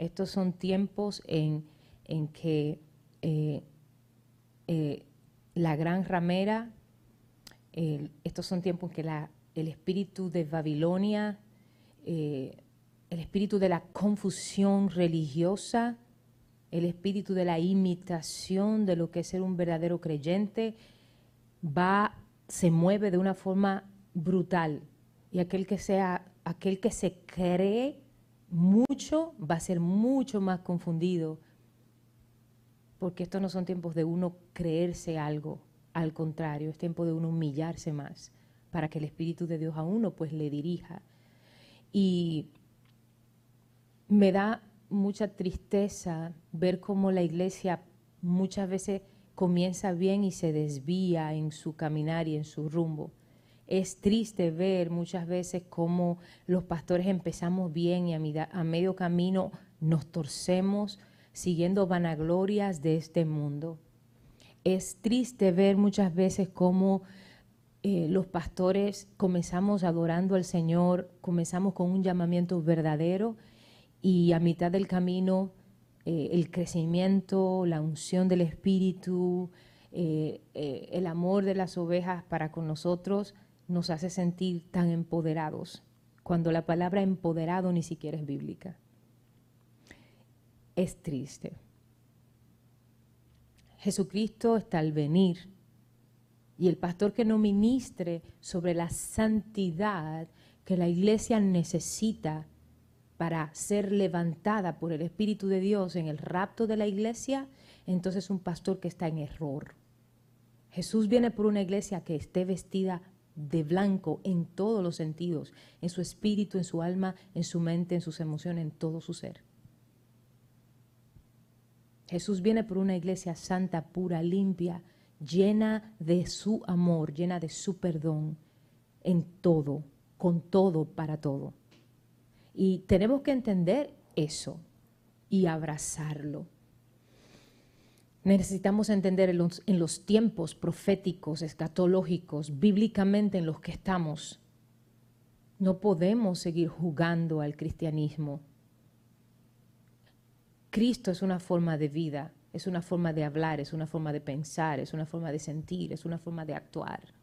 Estos son tiempos en, que eh, eh, la gran ramera, estos son tiempos en que el espíritu de Babilonia, eh, el espíritu de la confusión religiosa, el espíritu de la imitación de lo que es ser un verdadero creyente, va, se mueve de una forma brutal. Y aquel que sea, aquel que se cree mucho va a ser mucho más confundido. Porque estos no son tiempos de uno creerse algo, al contrario, es tiempo de uno humillarse más para que el Espíritu de Dios a uno pues le dirija. Y me da mucha tristeza ver cómo la iglesia muchas veces comienza bien y se desvía en su caminar y en su rumbo. Es triste ver muchas veces cómo los pastores empezamos bien y a, medio camino nos torcemos siguiendo vanaglorias de este mundo. Es triste ver muchas veces cómo eh, los pastores comenzamos adorando al Señor, comenzamos con un llamamiento verdadero y a mitad del camino eh, el crecimiento, la unción del Espíritu, eh, el amor de las ovejas para con nosotros nos hace sentir tan empoderados, cuando la palabra empoderado ni siquiera es bíblica. Es triste. Jesucristo está al venir y el pastor que no ministre sobre la santidad que la iglesia necesita para ser levantada por el Espíritu de Dios en el rapto de la iglesia, entonces un pastor que está en error. Jesús viene por una iglesia que esté vestida de blanco en todos los sentidos, en su espíritu, en su alma, en su mente, en sus emociones, en todo su ser. Jesús viene por una iglesia santa, pura, limpia, llena de su amor, llena de su perdón en todo, con todo, para todo. Y tenemos que entender eso y abrazarlo. Necesitamos entender en los, tiempos proféticos, escatológicos, bíblicamente en los que estamos. No podemos seguir jugando al cristianismo. Cristo es una forma de vida es una forma de hablar, es una forma de pensar, es una forma de sentir, es una forma de actuar.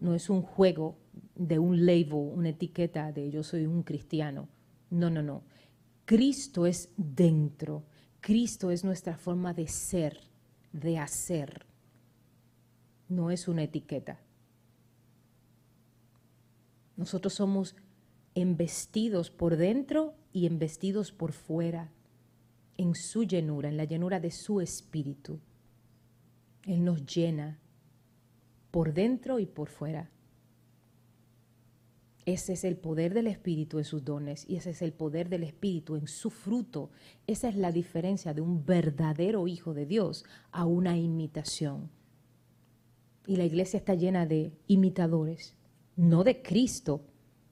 No es un juego de un label, una etiqueta de yo soy un cristiano. No, no, no. Cristo es dentro. Cristo es nuestra forma de ser, de hacer. No es una etiqueta. Nosotros somos embestidos por dentro y embestidos por fuera en su llenura, en la llenura de su espíritu. Él nos llena por dentro y por fuera. Ese es el poder del Espíritu en sus dones y ese es el poder del Espíritu en su fruto. Esa es la diferencia de un verdadero Hijo de Dios a una imitación. Y la iglesia está llena de imitadores, no de Cristo,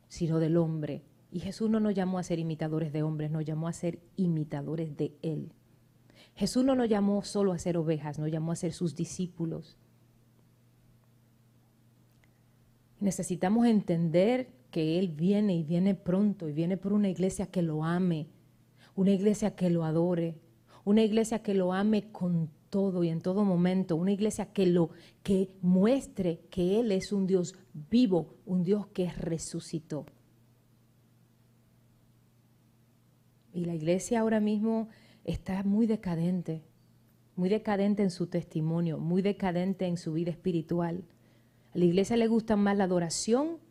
sino del hombre, y Jesús no nos llamó a ser imitadores de hombres, nos llamó a ser imitadores de Él. Jesús no nos llamó solo a ser ovejas, nos llamó a ser sus discípulos. Necesitamos entender que Él viene y viene pronto y viene por una iglesia que lo ame, una iglesia que lo adore, una iglesia que lo ame con todo y en todo momento, una iglesia que lo que muestre que él es un Dios vivo, un Dios que resucitó. Y la iglesia ahora mismo está muy decadente, muy decadente en su testimonio, muy decadente en su vida espiritual. A la iglesia le gusta más la adoración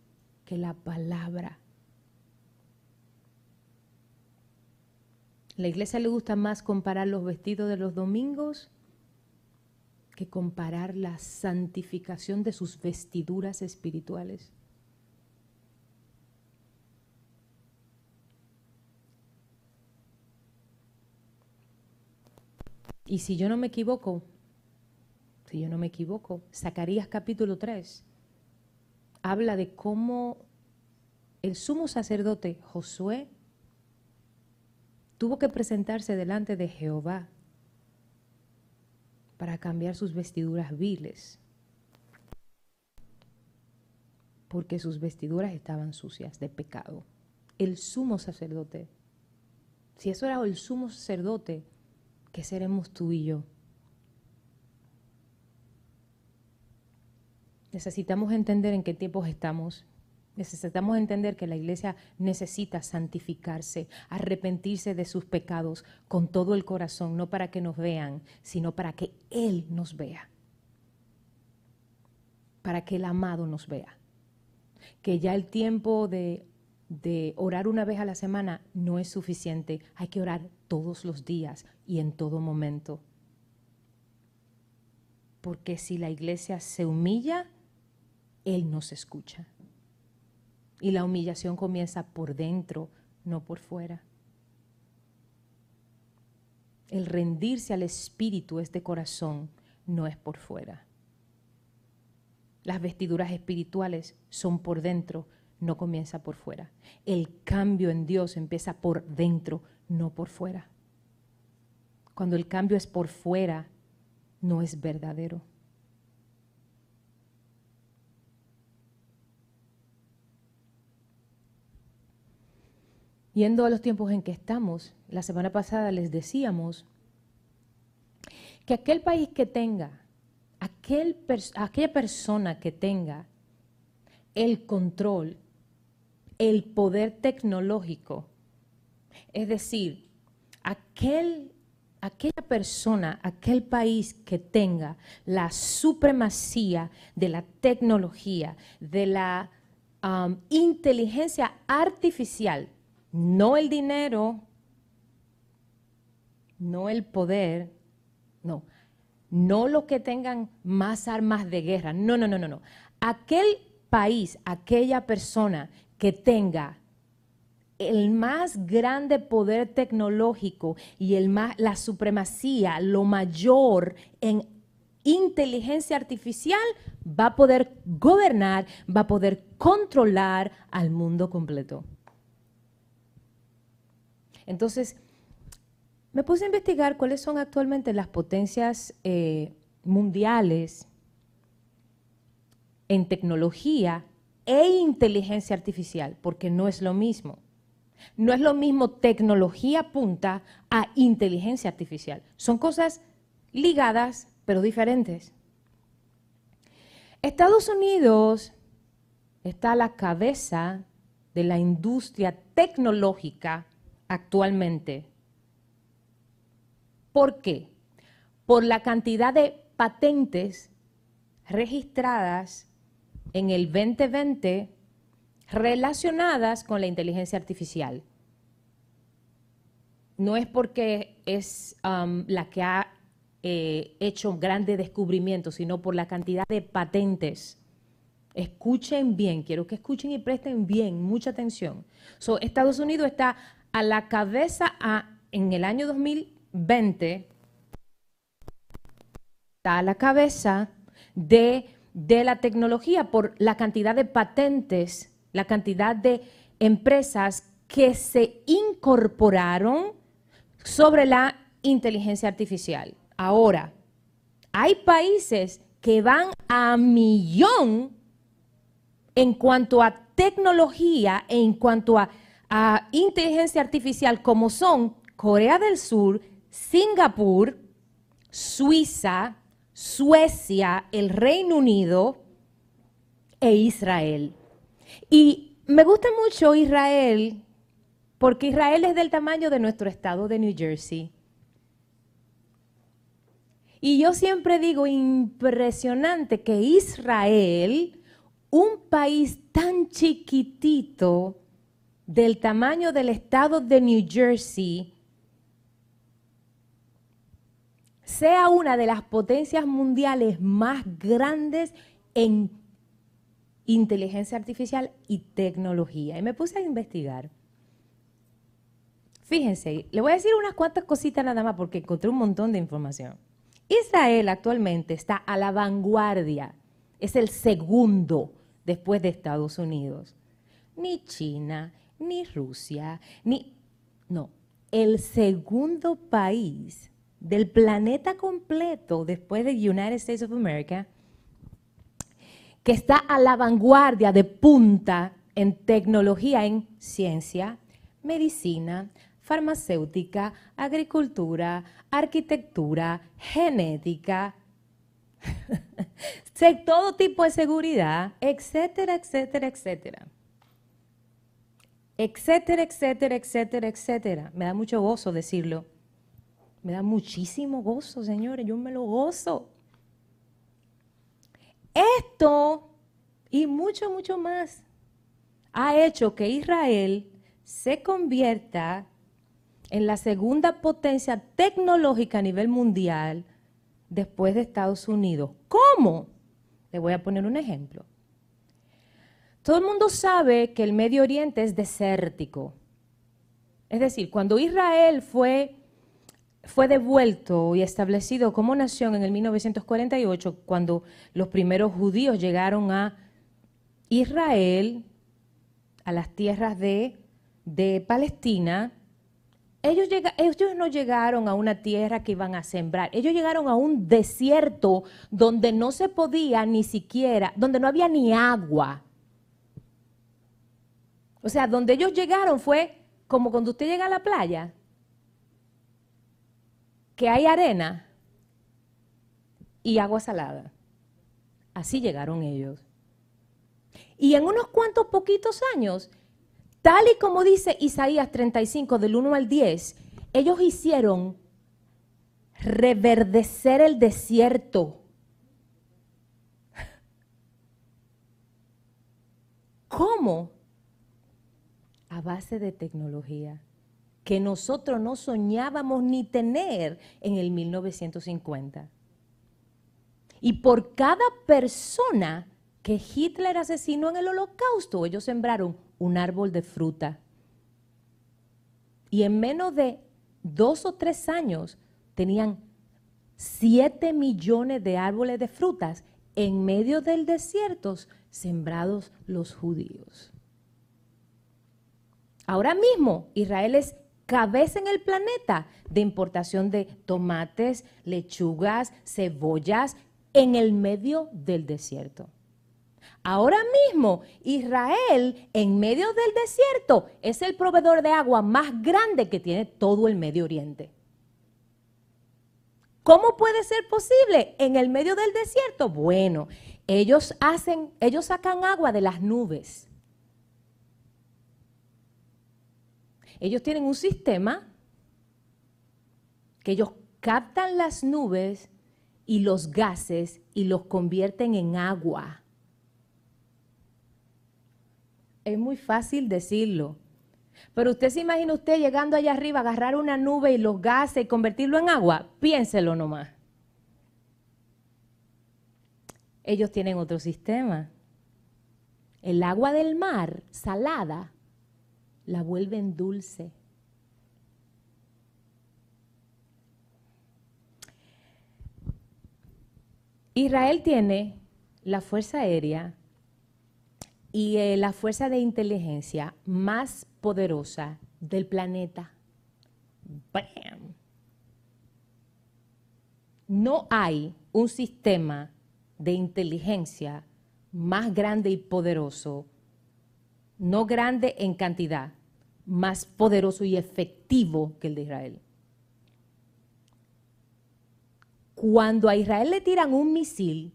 que la palabra. La iglesia le gusta más comparar los vestidos de los domingos que comparar la santificación de sus vestiduras espirituales. Y si yo no me equivoco, si yo no me equivoco, Zacarías capítulo 3 habla de cómo el sumo sacerdote Josué tuvo que presentarse delante de Jehová para cambiar sus vestiduras viles, porque sus vestiduras estaban sucias de pecado. El sumo sacerdote Si eso era el sumo sacerdote, ¿qué seremos tú y yo? Necesitamos entender en qué tiempos estamos. Necesitamos entender que la iglesia necesita santificarse, arrepentirse de sus pecados con todo el corazón, no para que nos vean, sino para que Él nos vea. Para que el amado nos vea. Que ya el tiempo de, de orar una vez a la semana no es suficiente. Hay que orar todos los días y en todo momento. Porque si la iglesia se humilla, Él nos escucha. Y la humillación comienza por dentro, no por fuera. El rendirse al Espíritu es de corazón, no es por fuera. Las vestiduras espirituales son por dentro, no comienza por fuera. El cambio en Dios empieza por dentro, no por fuera. Cuando el cambio es por fuera, no es verdadero. Yendo a los tiempos en que estamos, la semana pasada les decíamos que aquel país que tenga, aquel aquella persona que tenga el control, el poder tecnológico, es decir, aquel, aquella persona, aquel país que tenga la supremacía de la tecnología, de la inteligencia artificial, no el dinero, no el poder, no, no lo que tengan más armas de guerra, no, no, no, no, no. Aquel país, aquella persona que tenga el más grande poder tecnológico y el más, la supremacía, lo mayor en inteligencia artificial, va a poder gobernar, va a poder controlar al mundo completo. Entonces, me puse a investigar cuáles son actualmente las potencias eh, mundiales en tecnología e inteligencia artificial, porque no es lo mismo. No es lo mismo tecnología punta a inteligencia artificial. Son cosas ligadas, pero diferentes. Estados Unidos está a la cabeza de la industria tecnológica actualmente. ¿Por qué? Por la cantidad de patentes registradas en el 2020 relacionadas con la inteligencia artificial. No es porque es um, la que ha eh, hecho grandes descubrimientos, sino por la cantidad de patentes. Escuchen bien, quiero que escuchen y presten bien, mucha atención. Estados Unidos está a la cabeza a, en el año 2020, está a la cabeza de, de la tecnología por la cantidad de patentes, la cantidad de empresas que se incorporaron sobre la inteligencia artificial. Ahora, hay países que van a millón en cuanto a tecnología, en cuanto a a inteligencia artificial como son Corea del Sur, Singapur, Suiza, Suecia, el Reino Unido e Israel. Y me gusta mucho Israel porque Israel es del tamaño de nuestro estado de New Jersey. Y yo siempre digo, impresionante que Israel, un país tan chiquitito, del tamaño del estado de New Jersey sea una de las potencias mundiales más grandes en inteligencia artificial y tecnología. Y me puse a investigar. Fíjense, le voy a decir unas cuantas cositas nada más porque encontré un montón de información. Israel actualmente está a la vanguardia, es el segundo después de Estados Unidos. Ni China, ni Rusia, ni... No, el segundo país del planeta completo después de United States of America que está a la vanguardia de punta en tecnología, en ciencia, medicina, farmacéutica, agricultura, arquitectura, genética, todo tipo de seguridad, etcétera, etcétera, etcétera. Etcétera, etcétera, etcétera, etcétera. Me da mucho gozo decirlo. Me da muchísimo gozo, señores. Yo me lo gozo. Esto y mucho, mucho más ha hecho que Israel se convierta en la segunda potencia tecnológica a nivel mundial después de Estados Unidos. ¿Cómo? Le voy a poner un ejemplo. Todo el mundo sabe que el Medio Oriente es desértico. Es decir, cuando Israel fue, fue devuelto y establecido como nación en el 1948, cuando los primeros judíos llegaron a Israel, a las tierras de, de Palestina, ellos, no llegaron a una tierra que iban a sembrar, ellos llegaron a un desierto donde no se podía ni siquiera, donde no había ni agua. O sea, donde ellos llegaron fue como cuando usted llega a la playa, que hay arena y agua salada. Así llegaron ellos. Y en unos cuantos poquitos años, Tal y como dice Isaías 35 del 1 al 10, ellos hicieron reverdecer el desierto. ¿Cómo? A base de tecnología que nosotros no soñábamos ni tener en el 1950. Y por cada persona que Hitler asesinó en el holocausto, ellos sembraron un árbol de fruta. Y en menos de dos o tres años tenían siete millones de árboles de frutas en medio del desierto sembrados los judíos. Ahora mismo Israel es cabeza en el planeta de importación de tomates, lechugas, cebollas en el medio del desierto. Ahora mismo Israel en medio del desierto es el proveedor de agua más grande que tiene todo el Medio Oriente. ¿Cómo puede ser posible en el medio del desierto? Bueno, ellos hacen, ellos sacan agua de las nubes. Ellos tienen un sistema que ellos captan las nubes y los gases y los convierten en agua es muy fácil decirlo. Pero usted se imagina usted llegando allá arriba, agarrar una nube y los gases y convertirlo en agua. Piénselo nomás. Ellos tienen otro sistema. El agua del mar, salada, la vuelven dulce. Israel tiene la Fuerza Aérea y eh, la fuerza de inteligencia más poderosa del planeta. ¡Bam! No hay un sistema de inteligencia más grande y poderoso, no grande en cantidad, más poderoso y efectivo que el de Israel. Cuando a Israel le tiran un misil,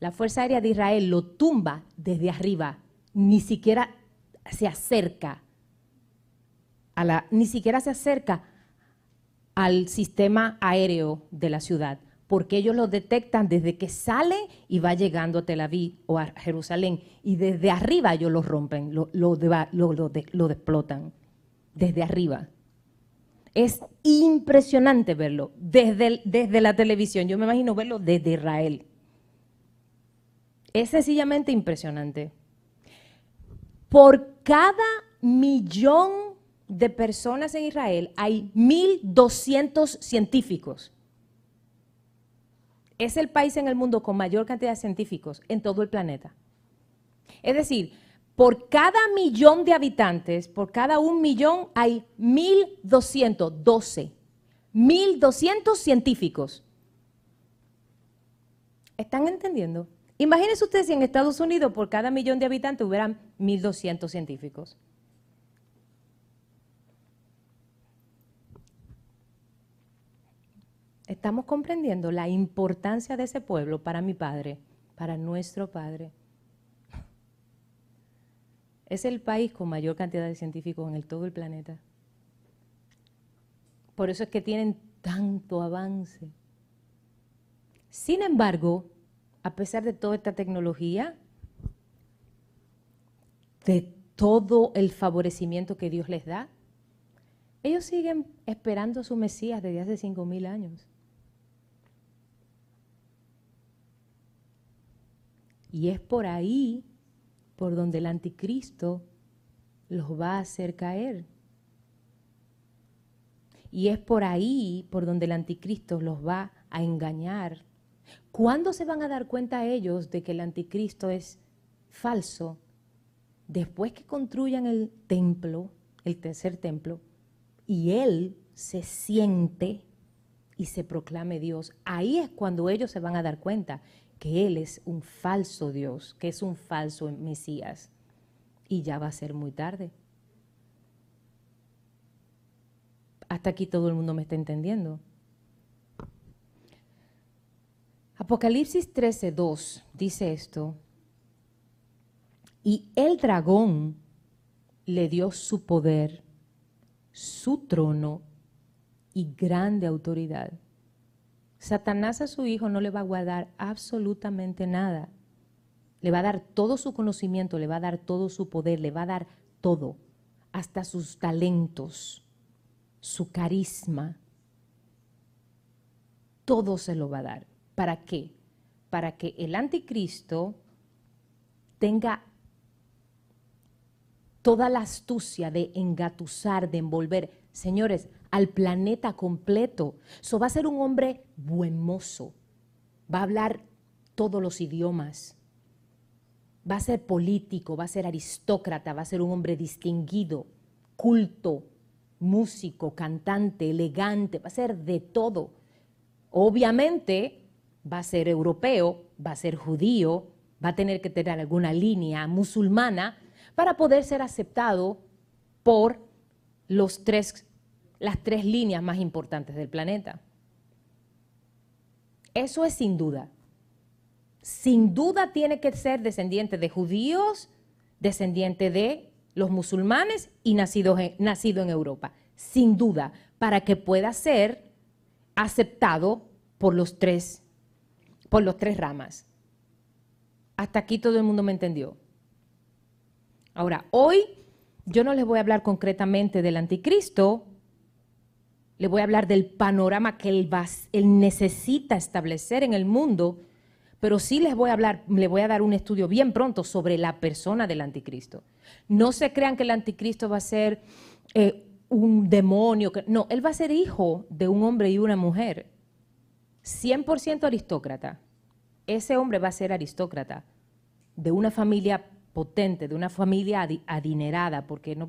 la Fuerza Aérea de Israel lo tumba desde arriba ni siquiera se acerca a la, ni siquiera se acerca al sistema aéreo de la ciudad, porque ellos lo detectan desde que sale y va llegando a Tel Aviv o a Jerusalén, y desde arriba ellos lo rompen, lo, lo, lo explotan, desde arriba. Es impresionante verlo desde, desde la televisión, yo me imagino verlo desde Israel. Es sencillamente impresionante. Por cada millón de personas en Israel hay 1.200 científicos. Es el país en el mundo con mayor cantidad de científicos en todo el planeta. Es decir, por cada millón de habitantes, por cada un millón, hay 1.212. 1.200 científicos. ¿Están entendiendo? Imagínense ustedes si en Estados Unidos por cada millón de habitantes hubieran 1.200 científicos. Estamos comprendiendo la importancia de ese pueblo para mi padre, para nuestro padre. Es el país con mayor cantidad de científicos en el, todo el planeta. Por eso es que tienen tanto avance. Sin embargo, a pesar de toda esta tecnología, de todo el favorecimiento que Dios les da, ellos siguen esperando a su Mesías desde hace cinco mil años. Y es por ahí por donde el anticristo los va a hacer caer. Y es por ahí por donde el anticristo los va a engañar. ¿Cuándo se van a dar cuenta ellos de que el anticristo es falso? Después que construyan el templo, el tercer templo, y él se siente y se proclame Dios. Ahí es cuando ellos se van a dar cuenta que Él es un falso Dios, que es un falso Mesías. Y ya va a ser muy tarde. Hasta aquí todo el mundo me está entendiendo. Apocalipsis 13, 2 dice esto. Y el dragón le dio su poder, su trono y grande autoridad. Satanás a su hijo no le va a guardar absolutamente nada. Le va a dar todo su conocimiento, le va a dar todo su poder, le va a dar todo, hasta sus talentos, su carisma. Todo se lo va a dar. ¿Para qué? Para que el anticristo tenga toda la astucia de engatusar, de envolver. Señores, al planeta completo. So va a ser un hombre buen mozo, va a hablar todos los idiomas, va a ser político, va a ser aristócrata, va a ser un hombre distinguido, culto, músico, cantante, elegante, va a ser de todo. Obviamente va a ser europeo, va a ser judío, va a tener que tener alguna línea musulmana para poder ser aceptado por los tres las tres líneas más importantes del planeta. Eso es sin duda. Sin duda tiene que ser descendiente de judíos, descendiente de los musulmanes y nacido en, nacido en Europa. Sin duda, para que pueda ser aceptado por los tres, por los tres ramas. Hasta aquí todo el mundo me entendió. Ahora, hoy yo no les voy a hablar concretamente del anticristo, le voy a hablar del panorama que él, él necesita establecer en el mundo, pero sí les voy a hablar, le voy a dar un estudio bien pronto sobre la persona del anticristo. No se crean que el anticristo va a ser eh, un demonio, no, él va a ser hijo de un hombre y una mujer, 100% aristócrata. Ese hombre va a ser aristócrata, de una familia potente, de una familia adinerada, porque no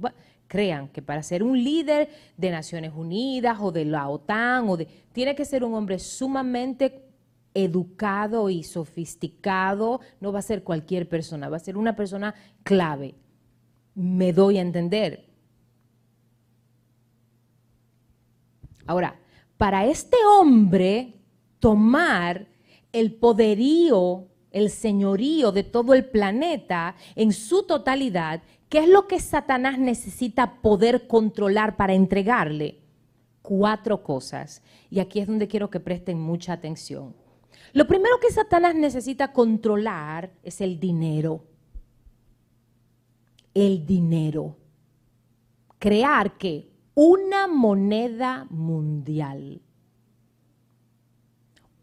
crean que para ser un líder de Naciones Unidas o de la OTAN, o de, tiene que ser un hombre sumamente educado y sofisticado, no va a ser cualquier persona, va a ser una persona clave. Me doy a entender. Ahora, para este hombre tomar el poderío el señorío de todo el planeta en su totalidad, ¿qué es lo que Satanás necesita poder controlar para entregarle? Cuatro cosas. Y aquí es donde quiero que presten mucha atención. Lo primero que Satanás necesita controlar es el dinero. El dinero. Crear que una moneda mundial.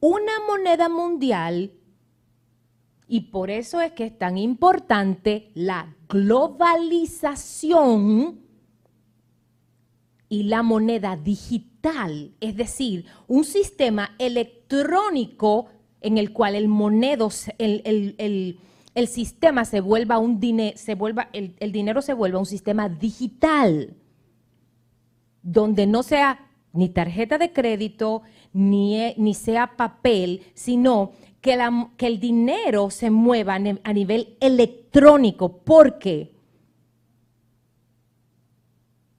Una moneda mundial y por eso es que es tan importante la globalización y la moneda digital, es decir, un sistema electrónico en el cual el monedo, el, sistema se vuelva un dinero, se vuelva, el, dinero se vuelva un sistema digital, donde no sea ni tarjeta de crédito, ni, ni sea papel, sino que, el dinero se mueva a nivel electrónico. ¿Por qué?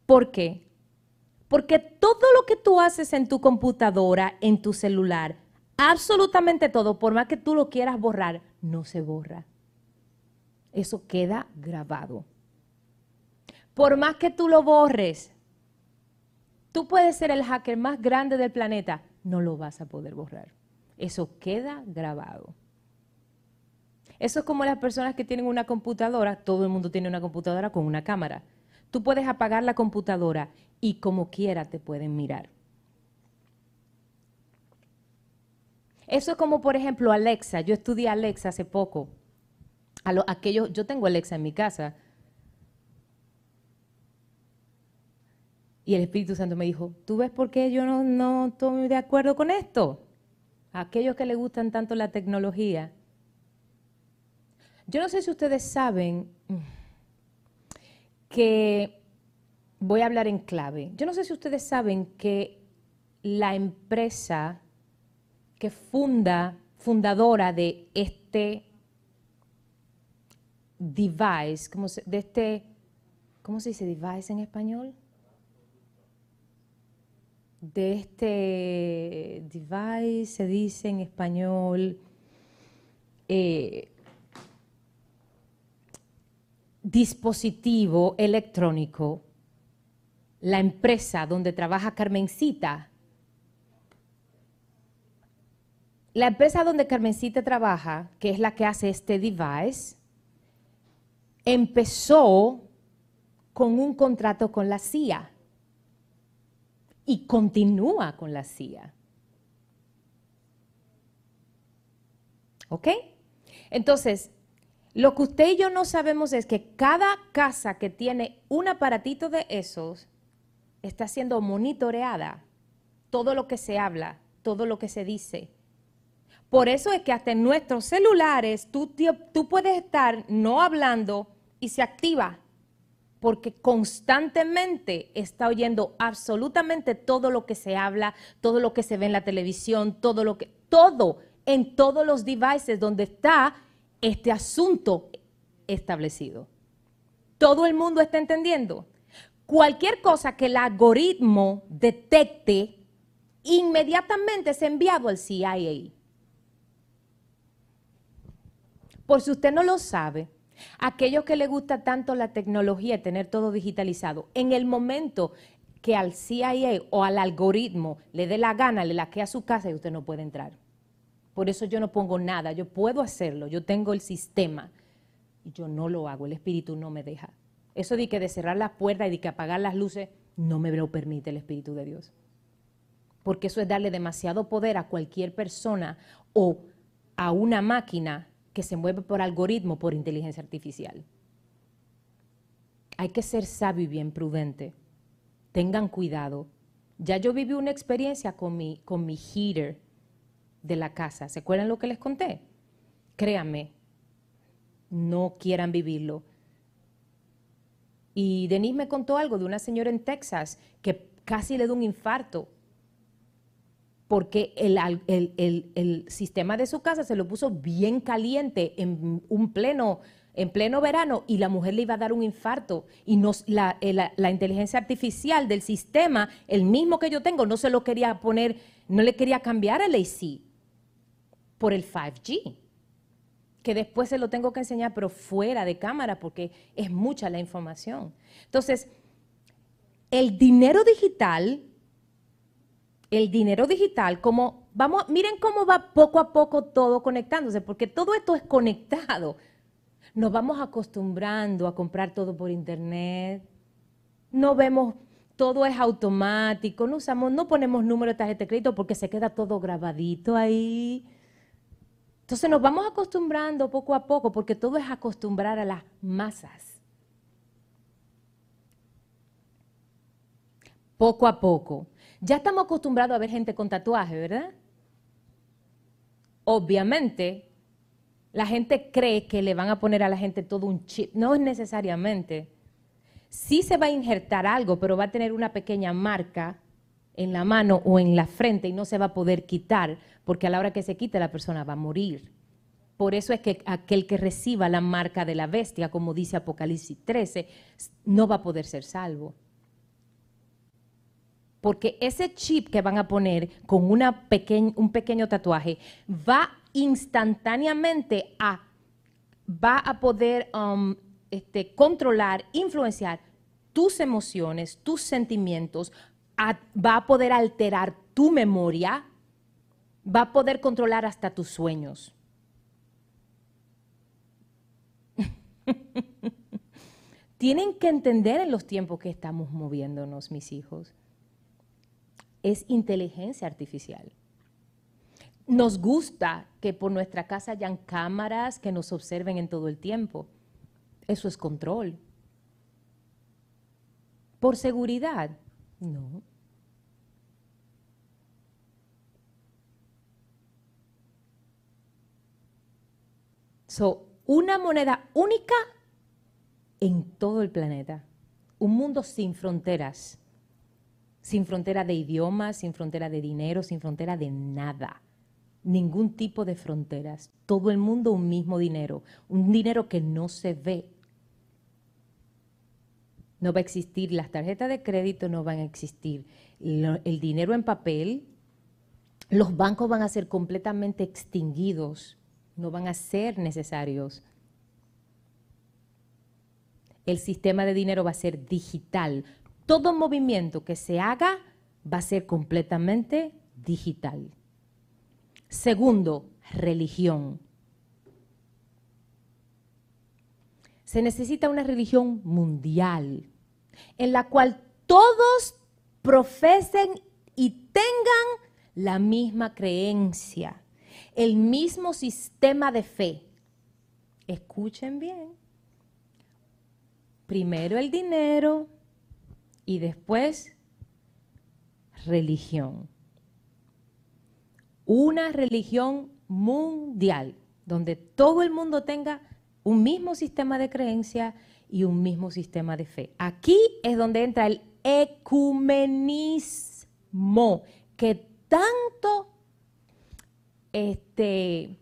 ¿Por qué? Porque todo lo que tú haces en tu computadora, en tu celular, absolutamente todo, por más que tú lo quieras borrar, no se borra. Eso queda grabado. Por más que tú lo borres, tú puedes ser el hacker más grande del planeta, no lo vas a poder borrar. Eso queda grabado. Eso es como las personas que tienen una computadora, todo el mundo tiene una computadora con una cámara. Tú puedes apagar la computadora y como quiera te pueden mirar. Eso es como, por ejemplo, Alexa. Yo estudié Alexa hace poco. A aquello, yo tengo Alexa en mi casa. Y el Espíritu Santo me dijo, ¿tú ves por qué yo no, no estoy de acuerdo con esto? A aquellos que les gustan tanto la tecnología. Yo no sé si ustedes saben que, voy a hablar en clave, yo no sé si ustedes saben que la empresa que funda, fundadora de este device, ¿cómo se, de este, ¿cómo se dice device en español? De este device se dice en español eh, dispositivo electrónico, la empresa donde trabaja Carmencita, la empresa donde Carmencita trabaja, que es la que hace este device, empezó con un contrato con la CIA y continúa con la CIA. ¿Ok? Entonces, lo que usted y yo no sabemos es que cada casa que tiene un aparatito de esos está siendo monitoreada. Todo lo que se habla, todo lo que se dice. Por eso es que hasta en nuestros celulares tú, tú puedes estar no hablando y se activa porque constantemente está oyendo absolutamente todo lo que se habla, todo lo que se ve en la televisión, todo lo que, todo, en todos los devices donde está este asunto establecido. ¿Todo el mundo está entendiendo? Cualquier cosa que el algoritmo detecte, inmediatamente es enviado al CIA. Por si usted no lo sabe, aquellos que le gusta tanto la tecnología tener todo digitalizado, en el momento que al CIA o al algoritmo le dé la gana, le laquea su casa y usted no puede entrar. Por eso yo no pongo nada, yo puedo hacerlo, yo tengo el sistema y yo no lo hago, el espíritu no me deja. Eso de que de cerrar las puertas y de que apagar las luces no me lo permite el espíritu de Dios. Porque eso es darle demasiado poder a cualquier persona o a una máquina que se mueve por algoritmo, por inteligencia artificial. Hay que ser sabio y bien prudente. Tengan cuidado. Ya yo viví una experiencia con mi, con mi heater de la casa. ¿Se acuerdan lo que les conté? Créanme, no quieran vivirlo. Y Denise me contó algo de una señora en Texas que casi le dio un infarto porque el, sistema de su casa se lo puso bien caliente en un pleno, en pleno verano y la mujer le iba a dar un infarto. Y nos, la, la, inteligencia artificial del sistema, el mismo que yo tengo, no se lo quería poner, no le quería cambiar el AC por el 5G, que después se lo tengo que enseñar, pero fuera de cámara, porque es mucha la información. Entonces, el dinero digital, el dinero digital, como vamos, miren cómo va poco a poco todo conectándose, porque todo esto es conectado. Nos vamos acostumbrando a comprar todo por internet. No vemos, todo es automático, no usamos, no ponemos número de tarjeta de crédito porque se queda todo grabadito ahí. Entonces nos vamos acostumbrando poco a poco porque todo es acostumbrar a las masas. Poco a poco. Ya estamos acostumbrados a ver gente con tatuaje, ¿verdad? Obviamente, la gente cree que le van a poner a la gente todo un chip. No es necesariamente. Sí se va a injertar algo, pero va a tener una pequeña marca en la mano o en la frente y no se va a poder quitar, porque a la hora que se quite la persona va a morir. Por eso es que aquel que reciba la marca de la bestia, como dice Apocalipsis 13, no va a poder ser salvo. Porque ese chip que van a poner con una un pequeño tatuaje va instantáneamente a, va a poder um, este, controlar, influenciar tus emociones, tus sentimientos, va a poder alterar tu memoria, va a poder controlar hasta tus sueños. Tienen que entender en los tiempos que estamos moviéndonos, mis hijos. Es inteligencia artificial. Nos gusta que por nuestra casa hayan cámaras que nos observen en todo el tiempo. Eso es control. Por seguridad, no. So, una moneda única en todo el planeta. Un mundo sin fronteras. Sin frontera de idiomas, sin frontera de dinero, sin frontera de nada. Ningún tipo de fronteras. Todo el mundo un mismo dinero. Un dinero que no se ve. No va a existir las tarjetas de crédito, no van a existir el dinero en papel. Los bancos van a ser completamente extinguidos. No van a ser necesarios el sistema de dinero va a ser digital. Todo movimiento que se haga va a ser completamente digital. Segundo, religión. Se necesita una religión mundial en la cual todos profesen y tengan la misma creencia, el mismo sistema de fe. Escuchen bien primero el dinero y después religión. Una religión mundial, donde todo el mundo tenga un mismo sistema de creencia y un mismo sistema de fe. Aquí es donde entra el ecumenismo, que tanto este,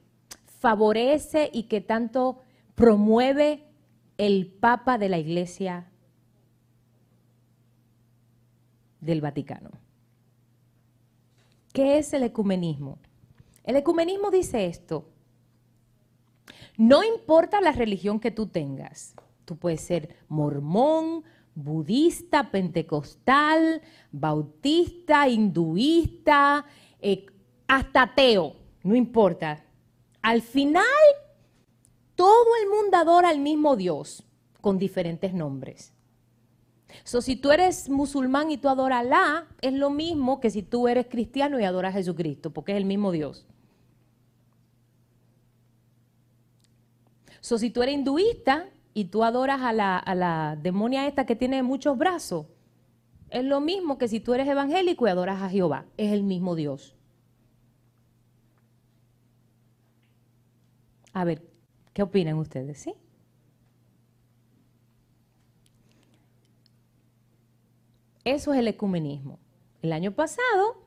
favorece y que tanto promueve el Papa de la Iglesia del Vaticano. ¿Qué es el ecumenismo? El ecumenismo dice esto. No importa la religión que tú tengas. Tú puedes ser mormón, budista, pentecostal, bautista, hinduista, eh, hasta ateo, no importa. Al final todo el mundo adora al mismo Dios con diferentes nombres. So, si tú eres musulmán y tú adoras a Alá, es lo mismo que si tú eres cristiano y adoras a Jesucristo, porque es el mismo Dios. So, si tú eres hinduista y tú adoras a la, a la demonia esta que tiene muchos brazos, es lo mismo que si tú eres evangélico y adoras a Jehová, es el mismo Dios. A ver, ¿Qué opinan ustedes? ¿Sí? Eso es el ecumenismo. El año pasado,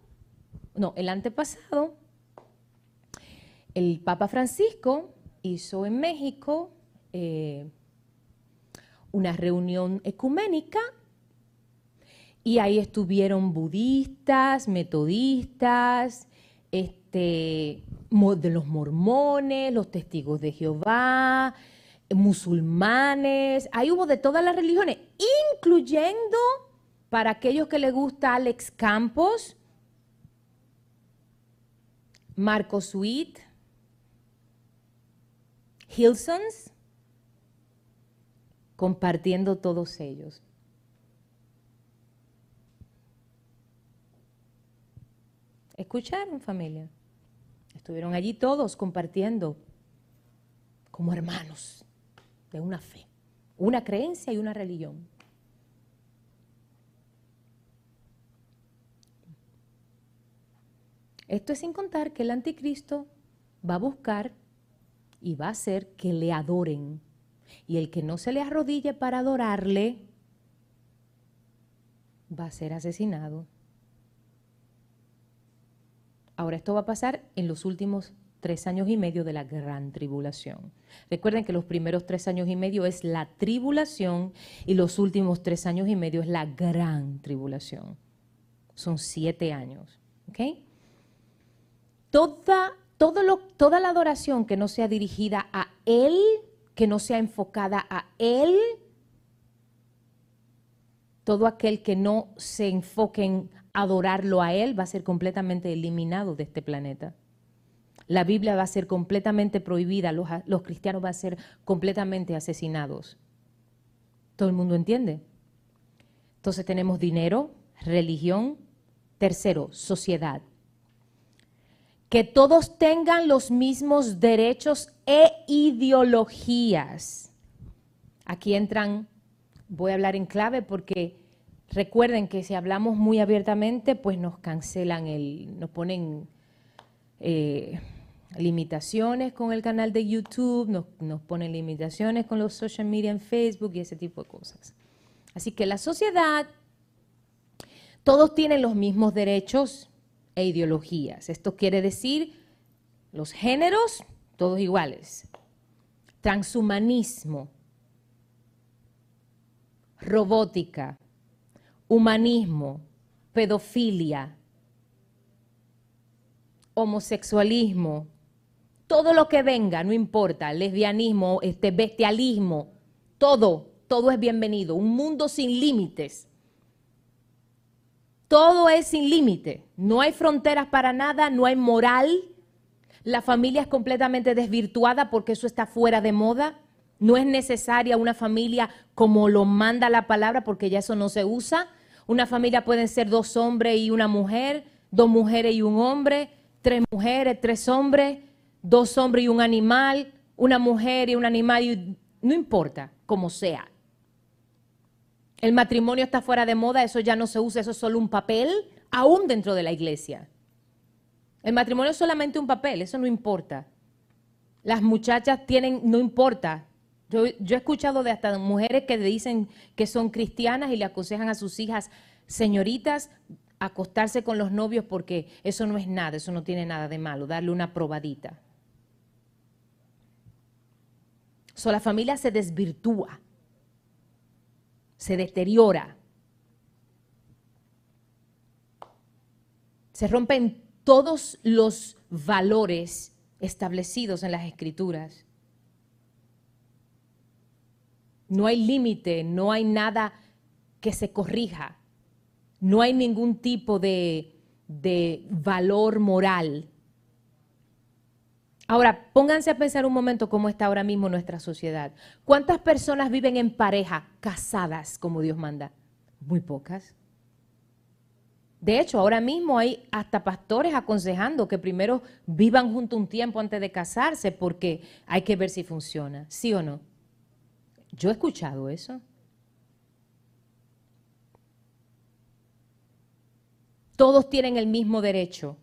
no, el antepasado, el Papa Francisco hizo en México eh, una reunión ecuménica y ahí estuvieron budistas, metodistas, este, de los mormones, los testigos de Jehová, musulmanes, ahí hubo de todas las religiones, incluyendo para aquellos que les gusta Alex Campos, Marco Sweet, Hilsons, compartiendo todos ellos. ¿Escucharon familia? Estuvieron allí todos compartiendo como hermanos de una fe, una creencia y una religión. Esto es sin contar que el anticristo va a buscar y va a hacer que le adoren. Y el que no se le arrodille para adorarle va a ser asesinado. Ahora, esto va a pasar en los últimos tres años y medio de la gran tribulación. Recuerden que los primeros tres años y medio es la tribulación y los últimos tres años y medio es la gran tribulación. son siete años. ¿ok? Toda, todo lo, toda la adoración que no sea dirigida a Él, que no sea enfocada a Él, todo aquel que no se enfoque en adorarlo a Él va a ser completamente eliminado de este planeta. La Biblia va a ser completamente prohibida, los, los cristianos van a ser completamente asesinados. ¿Todo el mundo entiende? Entonces tenemos dinero, religión, tercero, sociedad. Que todos tengan los mismos derechos e ideologías. Aquí entran, voy a hablar en clave porque recuerden que si hablamos muy abiertamente, pues nos cancelan el, nos ponen eh, limitaciones con el canal de YouTube, nos, nos ponen limitaciones con los social media en Facebook y ese tipo de cosas. Así que la sociedad, todos tienen los mismos derechos e ideologías. Esto quiere decir los géneros, todos iguales. Transhumanismo, robótica, humanismo, pedofilia, homosexualismo, todo lo que venga, no importa, lesbianismo, este bestialismo, todo, todo es bienvenido. Un mundo sin límites. Todo es sin límite. No hay fronteras para nada, no hay moral. La familia es completamente desvirtuada porque eso está fuera de moda. No es necesaria una familia como lo manda la palabra porque ya eso no se usa. Una familia pueden ser dos hombres y una mujer, dos mujeres y un hombre, tres mujeres, tres hombres, dos hombres y un animal, una mujer y un animal, no importa, como sea. El matrimonio está fuera de moda, eso ya no se usa, eso es solo un papel, aún dentro de la iglesia. El matrimonio es solamente un papel, eso no importa. Las muchachas tienen, no importa, yo, he escuchado de hasta mujeres que dicen que son cristianas y le aconsejan a sus hijas, señoritas, acostarse con los novios porque eso no es nada, eso no tiene nada de malo, darle una probadita. So, la familia se desvirtúa, se deteriora, se rompen todos los valores establecidos en las escrituras. No hay límite, no hay nada que se corrija, no hay ningún tipo de, de valor moral. Ahora, pónganse a pensar un momento cómo está ahora mismo nuestra sociedad. ¿Cuántas personas viven en pareja, casadas, como Dios manda? Muy pocas. De hecho, ahora mismo hay hasta pastores aconsejando que primero vivan junto un tiempo antes de casarse porque hay que ver si funciona, ¿sí o no? Yo he escuchado eso. Todos tienen el mismo derecho.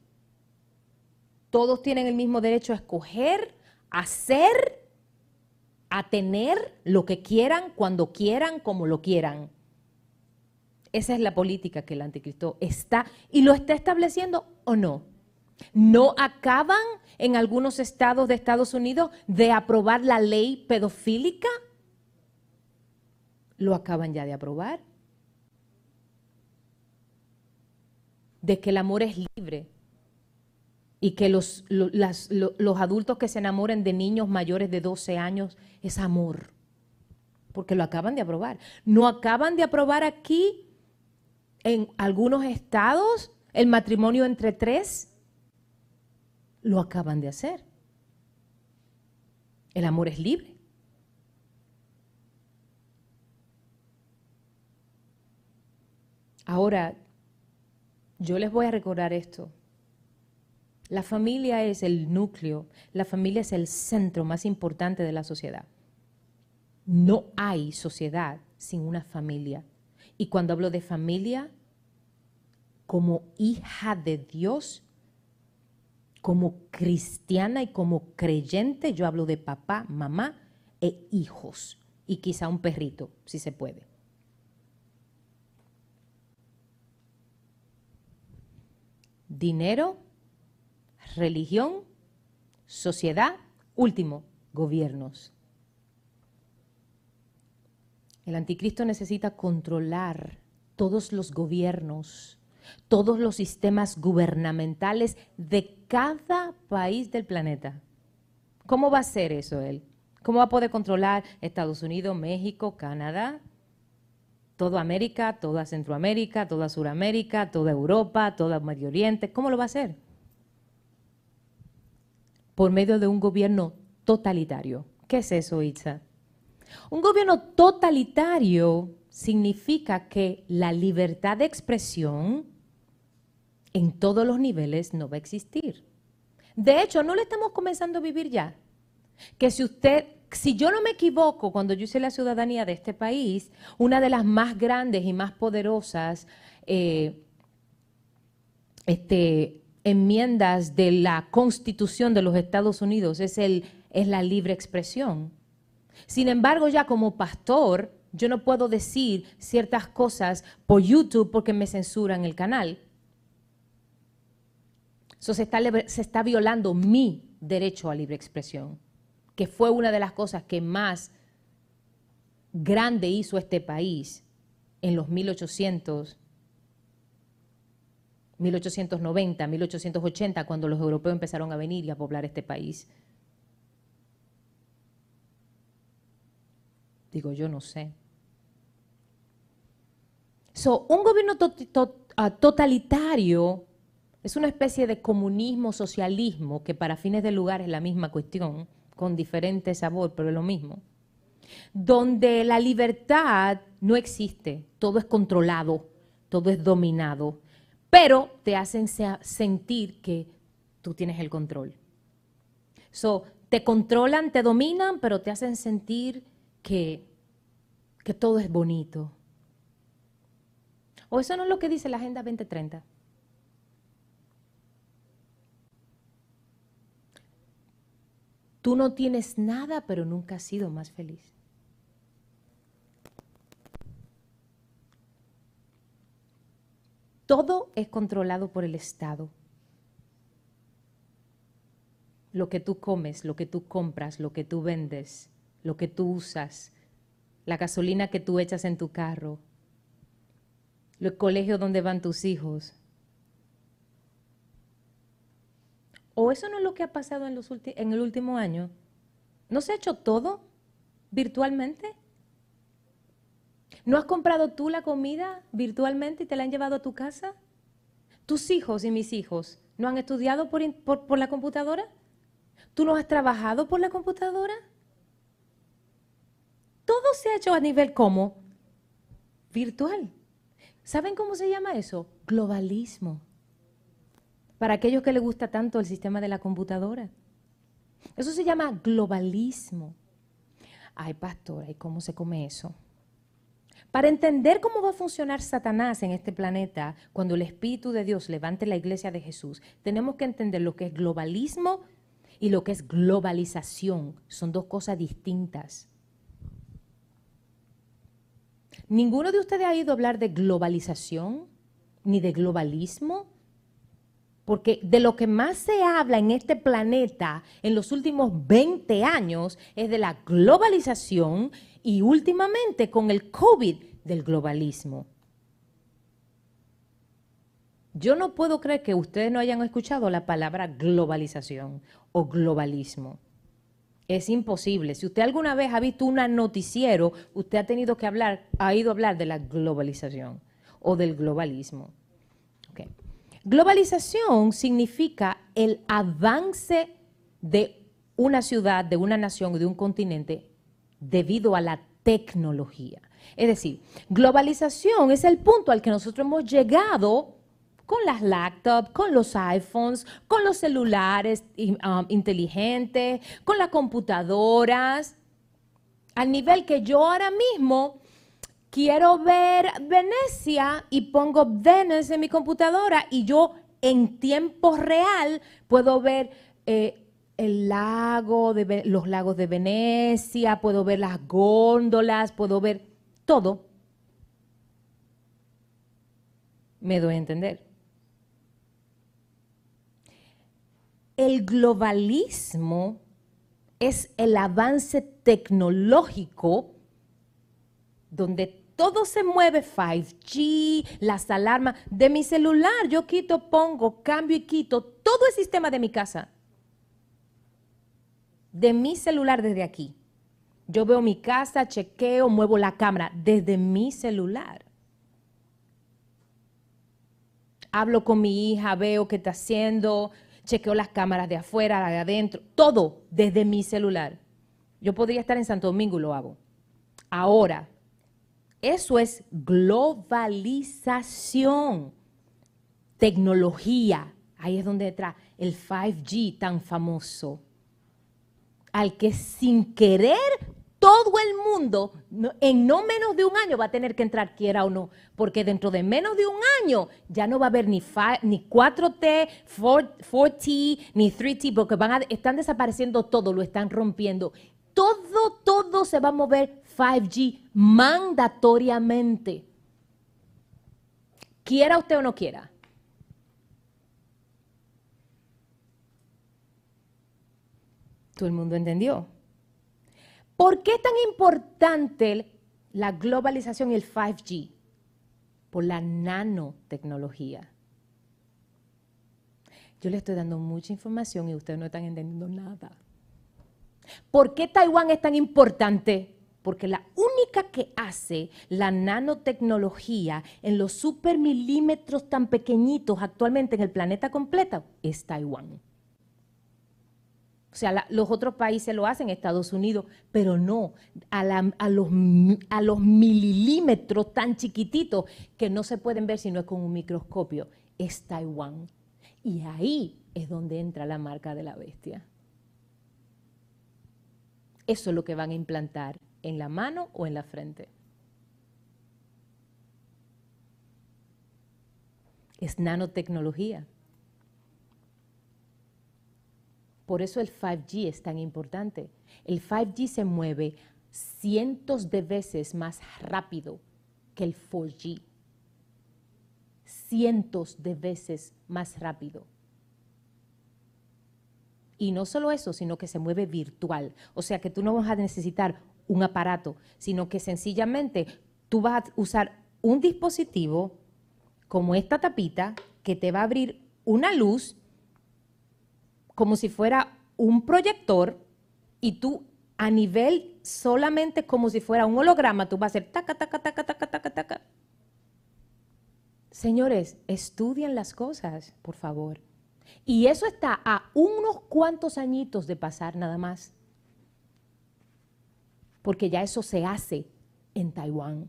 Todos tienen el mismo derecho a escoger, a hacer, a tener lo que quieran, cuando quieran, como lo quieran. Esa es la política que el anticristo está y lo está estableciendo o no. No acaban en algunos estados de Estados Unidos de aprobar la ley pedofílica lo acaban ya de aprobar. De que el amor es libre y que los, los adultos que se enamoren de niños mayores de 12 años es amor, porque lo acaban de aprobar. No acaban de aprobar aquí en algunos estados el matrimonio entre tres, lo acaban de hacer. El amor es libre. Ahora, yo les voy a recordar esto. La familia es el núcleo, la familia es el centro más importante de la sociedad. No hay sociedad sin una familia. Y cuando hablo de familia, como hija de Dios, como cristiana y como creyente, yo hablo de papá, mamá e hijos. Y quizá un perrito, si se puede. dinero, religión, sociedad, último, gobiernos. El anticristo necesita controlar todos los gobiernos, todos los sistemas gubernamentales de cada país del planeta. ¿Cómo va a ser eso él? ¿Cómo va a poder controlar Estados Unidos, México, Canadá, toda América, toda Centroamérica, toda Suramérica, toda Europa, todo Medio Oriente? ¿Cómo lo va a hacer? Por medio de un gobierno totalitario. ¿Qué es eso, Itza? Un gobierno totalitario significa que la libertad de expresión en todos los niveles no va a existir. De hecho, no lo estamos comenzando a vivir ya. Que si usted, si yo no me equivoco, cuando yo hice la ciudadanía de este país, una de las más grandes y más poderosas eh, este, enmiendas de la Constitución de los Estados Unidos es, el, es la libre expresión. Sin embargo, ya como pastor, yo no puedo decir ciertas cosas por YouTube porque me censuran el canal se, está, se está violando mi derecho a libre expresión, que fue una de las cosas que más grande hizo este país en los 1800, 1890, 1880, cuando los europeos empezaron a venir y a poblar este país. Digo, yo no sé. So, un gobierno ah, totalitario es una especie de comunismo, socialismo, que para fines de lugar es la misma cuestión, con diferente sabor, pero es lo mismo. Donde la libertad no existe, todo es controlado, todo es dominado, pero te hacen sentir que tú tienes el control. So, te controlan, te dominan, pero te hacen sentir que, que todo es bonito. O eso no es lo que dice la Agenda 2030. Tú no tienes nada, pero nunca has sido más feliz. Todo es controlado por el Estado. Lo que tú comes, lo que tú compras, lo que tú vendes, lo que tú usas, la gasolina que tú echas en tu carro, el colegio donde van tus hijos, ¿O eso no es lo que ha pasado en, los en el último año? ¿No se ha hecho todo virtualmente? ¿No has comprado tú la comida virtualmente y te la han llevado a tu casa? ¿Tus hijos y mis hijos no han estudiado por, por la computadora? ¿Tú no has trabajado por la computadora? Todo se ha hecho a nivel como virtual. ¿Saben cómo se llama eso? Globalismo para aquellos que les gusta tanto el sistema de la computadora. Eso se llama globalismo. Ay, pastora, ¿y cómo se come eso? Para entender cómo va a funcionar Satanás en este planeta, cuando el Espíritu de Dios levante la iglesia de Jesús, tenemos que entender lo que es globalismo y lo que es globalización. Son dos cosas distintas. ¿Ninguno de ustedes ha oído hablar de globalización ni de globalismo? Porque de lo que más se habla en este planeta en los últimos 20 años es de la globalización y últimamente con el COVID del globalismo. Yo no puedo creer que ustedes no hayan escuchado la palabra globalización o globalismo. Es imposible. Si usted alguna vez ha visto un noticiero, usted ha tenido que hablar, ha ido a hablar de la globalización o del globalismo. Globalización significa el avance de una ciudad, de una nación, de un continente debido a la tecnología. Es decir, globalización es el punto al que nosotros hemos llegado con las laptops, con los iPhones, con los celulares um, inteligentes, con las computadoras, al nivel que yo ahora mismo quiero ver Venecia y pongo Venice en mi computadora y yo en tiempo real puedo ver eh, el lago, de, los lagos de Venecia, puedo ver las góndolas, puedo ver todo. Me doy a entender. El globalismo es el avance tecnológico donde todo se mueve 5G, las alarmas de mi celular. Yo quito, pongo, cambio y quito todo el sistema de mi casa. De mi celular desde aquí. Yo veo mi casa, chequeo, muevo la cámara desde mi celular. Hablo con mi hija, veo qué está haciendo, chequeo las cámaras de afuera, de adentro, todo desde mi celular. Yo podría estar en Santo Domingo y lo hago. Ahora, eso es globalización, tecnología. Ahí es donde entra el 5G tan famoso. Al que sin querer todo el mundo en no menos de un año va a tener que entrar, quiera o no, porque dentro de menos de un año ya no va a haber ni, ni 4T, 4, t ni 3T, porque están desapareciendo todo, lo están rompiendo. Todo, todo se va a mover 5G mandatoriamente. Quiera usted o no quiera. Todo el mundo entendió. ¿Por qué es tan importante la globalización y el 5G? Por la nanotecnología. Yo le estoy dando mucha información y ustedes no están entendiendo nada. ¿Por qué Taiwán es tan importante? Porque la única que hace la nanotecnología en los supermilímetros tan pequeñitos actualmente en el planeta completo es Taiwán. O sea, los otros países lo hacen, Estados Unidos, pero no a, los, a los milímetros tan chiquititos que no se pueden ver si no es con un microscopio. Es Taiwán. Y ahí es donde entra la marca de la bestia. Eso es lo que van a implantar en la mano o en la frente. Es nanotecnología. Por eso el 5G es tan importante. El 5G se mueve cientos de veces más rápido que el 4G. Cientos de veces más rápido. Y no solo eso, sino que se mueve virtual. O sea que tú no vas a necesitar un aparato, sino que sencillamente tú vas a usar un dispositivo como esta tapita que te va a abrir una luz como si fuera un proyector y tú a nivel solamente como si fuera un holograma, tú vas a hacer taca, taca, taca, taca, taca, taca. Señores, estudien las cosas, por favor. Y eso está a unos cuantos añitos de pasar nada más. Porque ya eso se hace en Taiwán.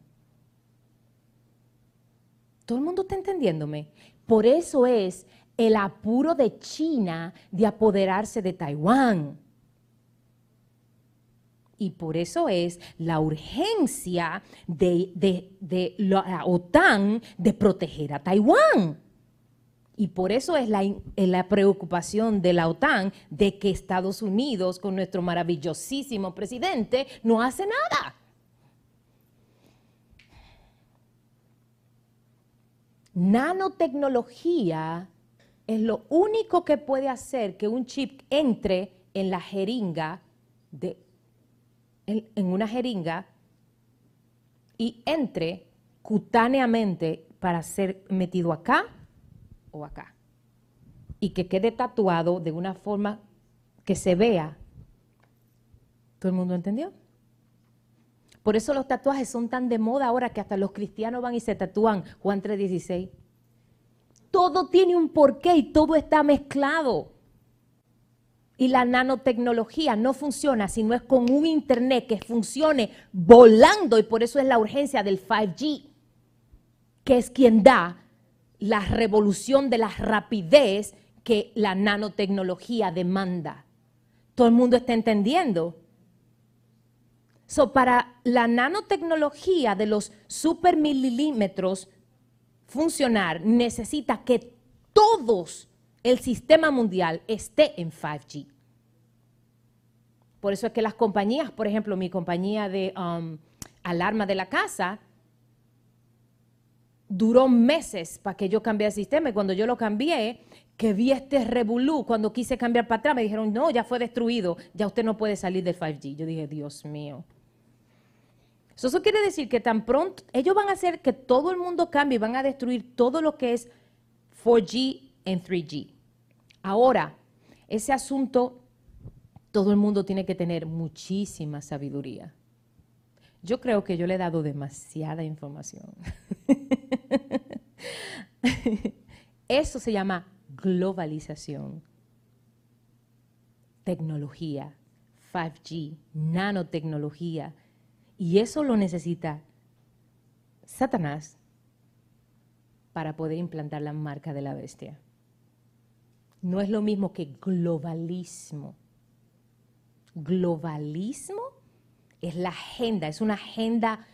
¿Todo el mundo está entendiéndome? Por eso es el apuro de China de apoderarse de Taiwán. Y por eso es la urgencia de, la OTAN de proteger a Taiwán. Y por eso es la, preocupación de la OTAN de que Estados Unidos, con nuestro maravillosísimo presidente, no hace nada. Nanotecnología es lo único que puede hacer que un chip entre en la jeringa, de, en, una jeringa, y entre cutáneamente para ser metido acá o acá. Y que quede tatuado de una forma que se vea. ¿Todo el mundo entendió? Por eso los tatuajes son tan de moda ahora que hasta los cristianos van y se tatúan Juan 3:16 todo tiene un porqué y todo está mezclado. Y la nanotecnología no funciona si no es con un Internet que funcione volando y por eso es la urgencia del 5G, que es quien da la revolución de la rapidez que la nanotecnología demanda. Todo el mundo está entendiendo. So, para la nanotecnología de los supermilímetros funcionar, necesita que todos el sistema mundial esté en 5G. Por eso es que las compañías, por ejemplo, mi compañía de um, alarma de la casa, duró meses para que yo cambiara el sistema y cuando yo lo cambié, que vi este revolú, cuando quise cambiar para atrás, me dijeron, no, ya fue destruido, ya usted no puede salir del 5G. Yo dije, Dios mío. So, eso quiere decir que tan pronto, ellos van a hacer que todo el mundo cambie y van a destruir todo lo que es 4G en 3G. Ahora, ese asunto, todo el mundo tiene que tener muchísima sabiduría. Yo creo que yo le he dado demasiada información. Eso se llama globalización, tecnología, 5G, nanotecnología. Y eso lo necesita Satanás para poder implantar la marca de la bestia. No es lo mismo que globalismo. Globalismo es la agenda, es una agenda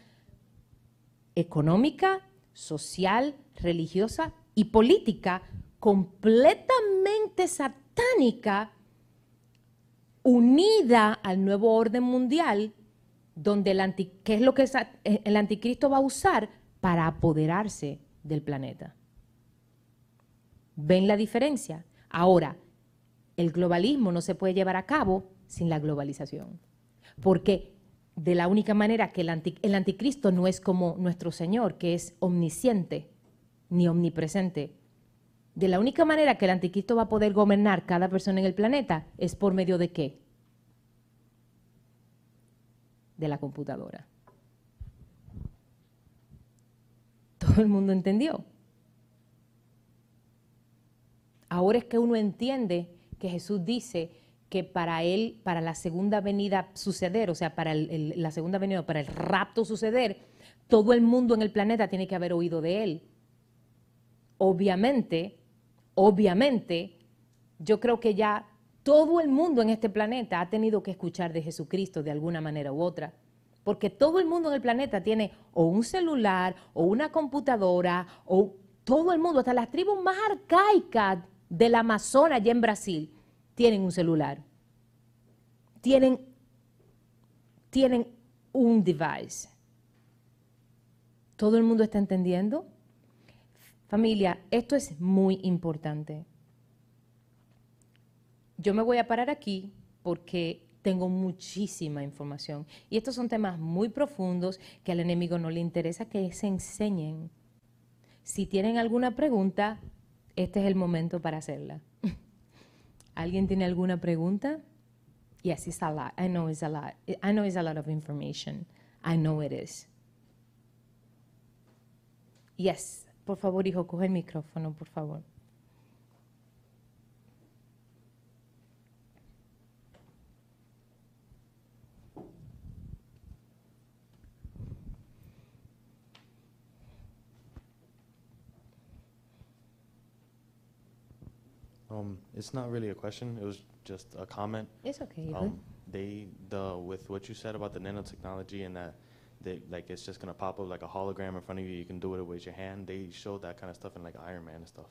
económica, social, religiosa y política completamente satánica unida al nuevo orden mundial, donde el anti, ¿qué es lo que el anticristo va a usar para apoderarse del planeta? ¿Ven la diferencia? Ahora, el globalismo no se puede llevar a cabo sin la globalización, porque de la única manera que el, anticristo no es como nuestro Señor, que es omnisciente ni omnipresente. De la única manera que el anticristo va a poder gobernar cada persona en el planeta es por medio de qué? De la computadora. ¿Todo el mundo entendió? Ahora es que uno entiende que Jesús dice que para él, para la segunda venida suceder, o sea, para la segunda venida, para el rapto suceder, todo el mundo en el planeta tiene que haber oído de él. Obviamente, obviamente, yo creo que ya todo el mundo en este planeta ha tenido que escuchar de Jesucristo de alguna manera u otra. Porque todo el mundo en el planeta tiene o un celular, o una computadora, o todo el mundo, hasta las tribus más arcaicas del Amazonas allá en Brasil, tienen un celular. Tienen, tienen un device. ¿Todo el mundo está entendiendo? Familia, esto es muy importante. Yo me voy a parar aquí porque tengo muchísima información. Y estos son temas muy profundos que al enemigo no le interesa que se enseñen. Si tienen alguna pregunta, este es el momento para hacerla. ¿Alguien tiene alguna pregunta? Yes, it's a lot. I know it's a lot. I know it's a lot of information. I know it is. Yes. Por favor, hijo, coge el micrófono, por favor. Um, it's not really a question. It was just a comment. It's okay. Um, they the with what you said about the nanotechnology and that they, like it's just gonna pop up like a hologram in front of you. You can do it with your hand. They showed that kind of stuff in like Iron Man and stuff.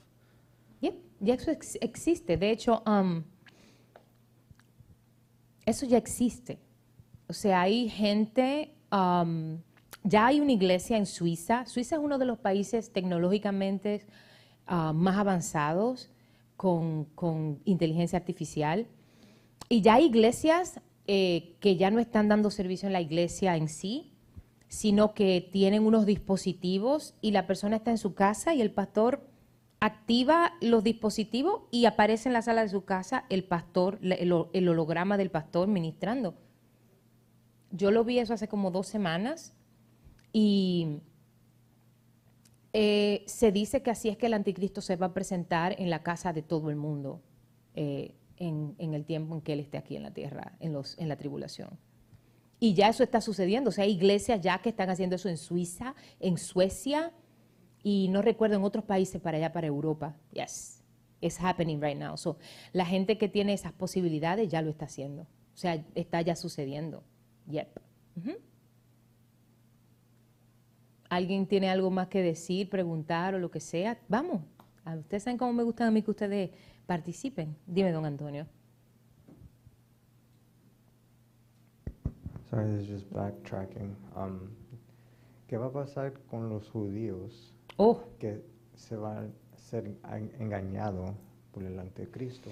Yep, ya eso ex existe. De hecho, um, eso ya existe. O sea, hay gente, um, ya hay una iglesia en Suiza. Suiza es uno de los países tecnológicamente uh, más avanzados con, inteligencia artificial. Y ya hay iglesias eh, que ya no están dando servicio en la iglesia en sí, sino que tienen unos dispositivos y la persona está en su casa y el pastor activa los dispositivos y aparece en la sala de su casa el pastor, el, holograma del pastor ministrando. Yo lo vi eso hace como dos semanas y eh, se dice que así es que el anticristo se va a presentar en la casa de todo el mundo eh, en, el tiempo en que él esté aquí en la tierra, en, los, en la tribulación. Y ya eso está sucediendo. O sea, hay iglesias ya que están haciendo eso en Suiza, en Suecia, y no recuerdo en otros países para allá, para Europa. Yes, it's happening right now. So, la gente que tiene esas posibilidades ya lo está haciendo. O sea, está ya sucediendo. Yep. ¿Alguien tiene algo más que decir, preguntar o lo que sea? Vamos. Ustedes saben cómo me gusta a mí que ustedes participen. Dime, don Antonio. Sorry, this is just backtracking. Um, ¿Qué va a pasar con los judíos oh. que se van a ser engañados por el anticristo?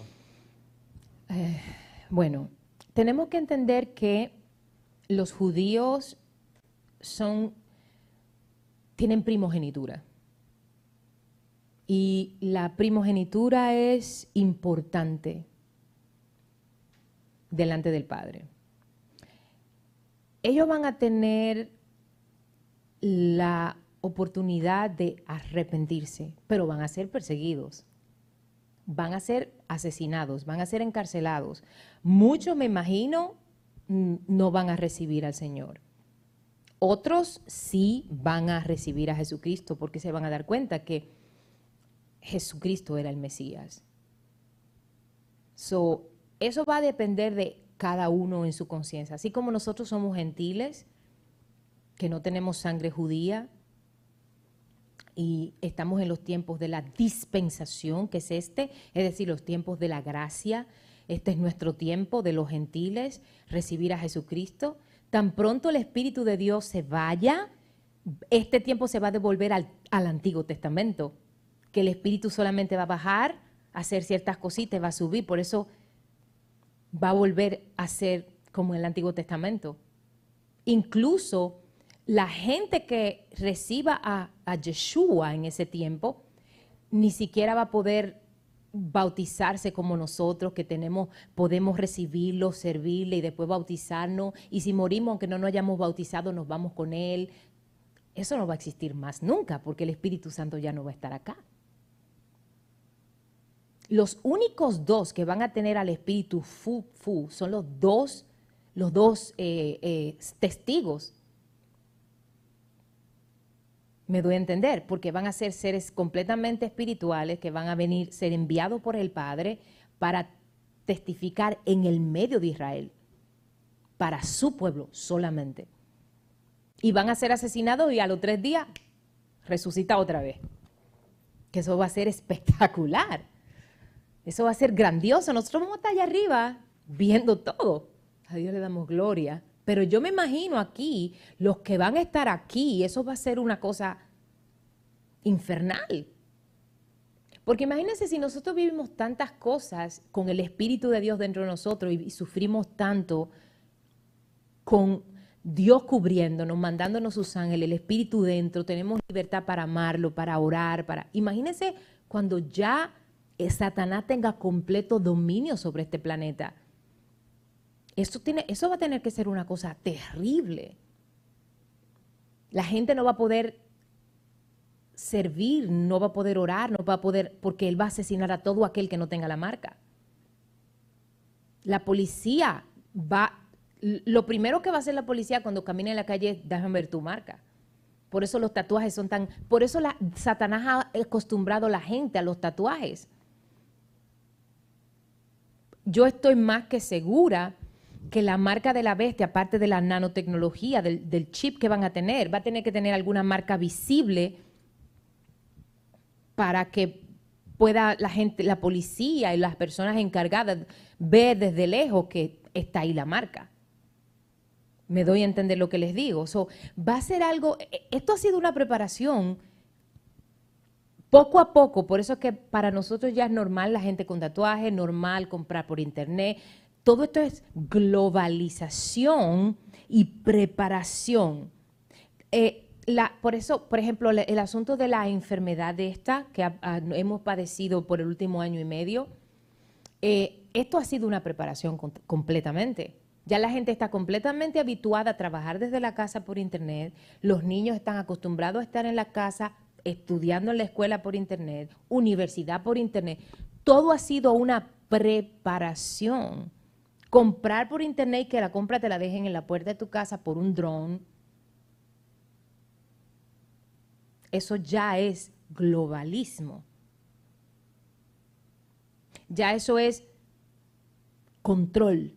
Eh, bueno, tenemos que entender que los judíos son, tienen primogenitura. Y la primogenitura es importante delante del Padre. Ellos van a tener la oportunidad de arrepentirse, pero van a ser perseguidos, van a ser asesinados, van a ser encarcelados. Muchos, me imagino, no van a recibir al Señor. Otros sí van a recibir a Jesucristo porque se van a dar cuenta que Jesucristo era el Mesías. So, eso va a depender de cada uno en su conciencia. Así como nosotros somos gentiles, que no tenemos sangre judía, y estamos en los tiempos de la dispensación, que es este, es decir, los tiempos de la gracia. Este es nuestro tiempo de los gentiles, recibir a Jesucristo. Tan pronto el Espíritu de Dios se vaya, este tiempo se va a devolver al, al Antiguo Testamento, que el Espíritu solamente va a bajar, a hacer ciertas cositas, va a subir, por eso va a volver a ser como en el Antiguo Testamento. Incluso la gente que reciba a, Yeshua en ese tiempo ni siquiera va a poder bautizarse como nosotros, que tenemos, podemos recibirlo, servirle y después bautizarnos. Y si morimos, aunque no nos hayamos bautizado, nos vamos con Él. Eso no va a existir más nunca, porque el Espíritu Santo ya no va a estar acá. Los únicos dos que van a tener al Espíritu fu, fu son los dos, los dos eh, eh, testigos me doy a entender, porque van a ser seres completamente espirituales que van a venir, ser enviados por el Padre para testificar en el medio de Israel, para su pueblo solamente. Y van a ser asesinados y a los tres días resucita otra vez. Que eso va a ser espectacular. Eso va a ser grandioso. Nosotros vamos a estar allá arriba viendo todo. A Dios le damos gloria. Pero yo me imagino aquí, los que van a estar aquí, eso va a ser una cosa infernal. Porque imagínense si nosotros vivimos tantas cosas con el Espíritu de Dios dentro de nosotros y, sufrimos tanto con Dios cubriéndonos, mandándonos sus ángeles, el Espíritu dentro, tenemos libertad para amarlo, para orar, para... Imagínense cuando ya Satanás tenga completo dominio sobre este planeta eso, va a tener que ser una cosa terrible. La gente no va a poder servir, no va a poder orar, no va a poder, porque él va a asesinar a todo aquel que no tenga la marca. La policía va, lo primero que va a hacer la policía cuando camine en la calle es déjame ver tu marca. Por eso los tatuajes son tan, por eso la, Satanás ha acostumbrado a la gente a los tatuajes. Yo estoy más que segura que la marca de la bestia, aparte de la nanotecnología, del, chip que van a tener, va a tener que tener alguna marca visible para que pueda la gente, la policía y las personas encargadas ver desde lejos que está ahí la marca. Me doy a entender lo que les digo. va a ser algo, e, esto ha sido una preparación poco a poco, por eso es que para nosotros ya es normal la gente con tatuajes, normal comprar por internet, todo esto es globalización y preparación. Eh, por eso, por ejemplo, el, asunto de la enfermedad de esta que hemos padecido por el último año y medio, eh, esto ha sido una preparación completamente. Ya la gente está completamente habituada a trabajar desde la casa por Internet, los niños están acostumbrados a estar en la casa estudiando en la escuela por Internet, universidad por Internet. Todo ha sido una preparación Comprar por internet y que la compra te la dejen en la puerta de tu casa por un dron. Eso ya es globalismo. Ya eso es control.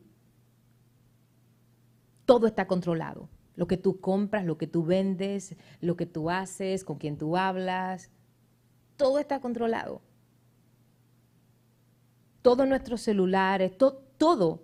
Todo está controlado. Lo que tú compras, lo que tú vendes, lo que tú haces, con quien tú hablas, todo está controlado. Todos nuestros celulares, todo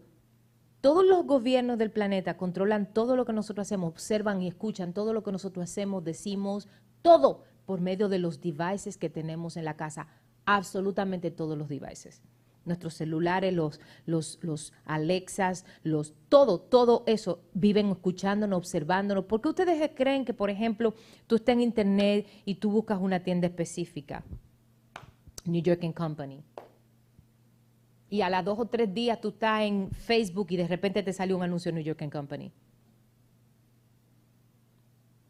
todos los gobiernos del planeta controlan todo lo que nosotros hacemos, observan y escuchan todo lo que nosotros hacemos, decimos, todo por medio de los devices que tenemos en la casa, absolutamente todos los devices. Nuestros celulares, los, los, los Alexas, los, todo, todo eso viven escuchándonos, observándonos. ¿Por qué ustedes creen que, por ejemplo, tú estás en internet y tú buscas una tienda específica? New York and Company. Y a las dos o tres días tú estás en Facebook y de repente te sale un anuncio New York and Company.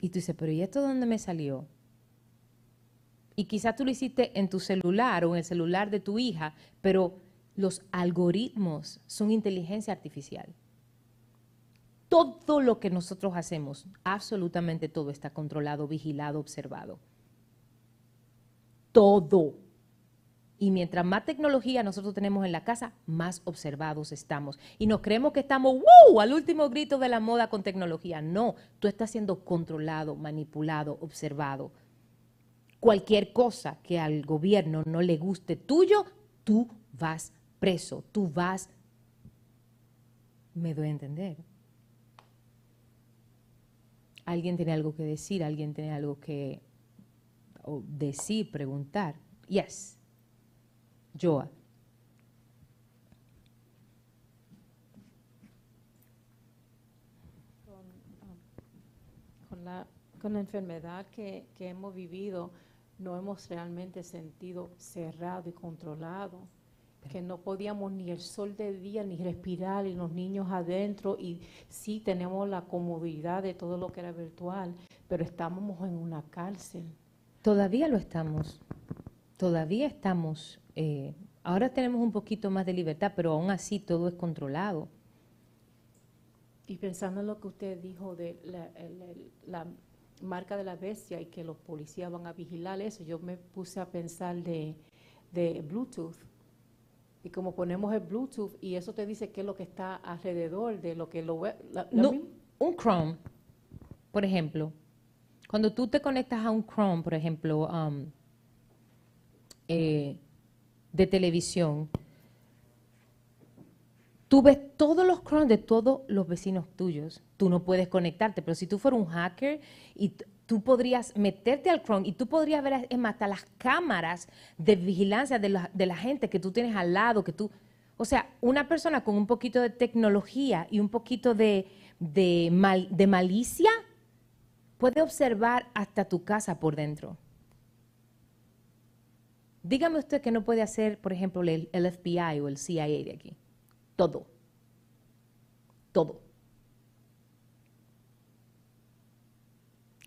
Y tú dices, pero ¿y esto dónde me salió? Y quizás tú lo hiciste en tu celular o en el celular de tu hija, pero los algoritmos son inteligencia artificial. Todo lo que nosotros hacemos, absolutamente todo está controlado, vigilado, observado. Todo. Y mientras más tecnología nosotros tenemos en la casa, más observados estamos. Y nos creemos que estamos ¡wow! al último grito de la moda con tecnología. No, tú estás siendo controlado, manipulado, observado cualquier cosa que al gobierno no le guste tuyo, tú vas preso, tú vas... Me doy a entender. Alguien tiene algo que decir, alguien tiene algo que decir, preguntar. Yes. Joa. Con, la, con la enfermedad que, que hemos vivido, no hemos realmente sentido cerrado y controlado, que no podíamos ni el sol de día ni respirar y los niños adentro y sí tenemos la comodidad de todo lo que era virtual, pero estábamos en una cárcel. Todavía lo estamos, todavía estamos, eh, ahora tenemos un poquito más de libertad, pero aún así todo es controlado. Y pensando en lo que usted dijo de la, la marca de la bestia y que los policías van a vigilar eso, yo me puse a pensar de, Bluetooth. Y como ponemos el Bluetooth y eso te dice qué es lo que está alrededor de lo que lo ve. no, un Chrome, por ejemplo. Cuando tú te conectas a un Chrome, por ejemplo, um, eh, de televisión, tú ves todos los Chrome de todos los vecinos tuyos tú no puedes conectarte. Pero si tú fueras un hacker y tú podrías meterte al Chrome y tú podrías ver hasta las cámaras de vigilancia de la, gente que tú tienes al lado, que tú... O sea, una persona con un poquito de tecnología y un poquito de, de, de malicia puede observar hasta tu casa por dentro. Dígame usted que no puede hacer, por ejemplo, el, FBI o el CIA de aquí. Todo. Todo.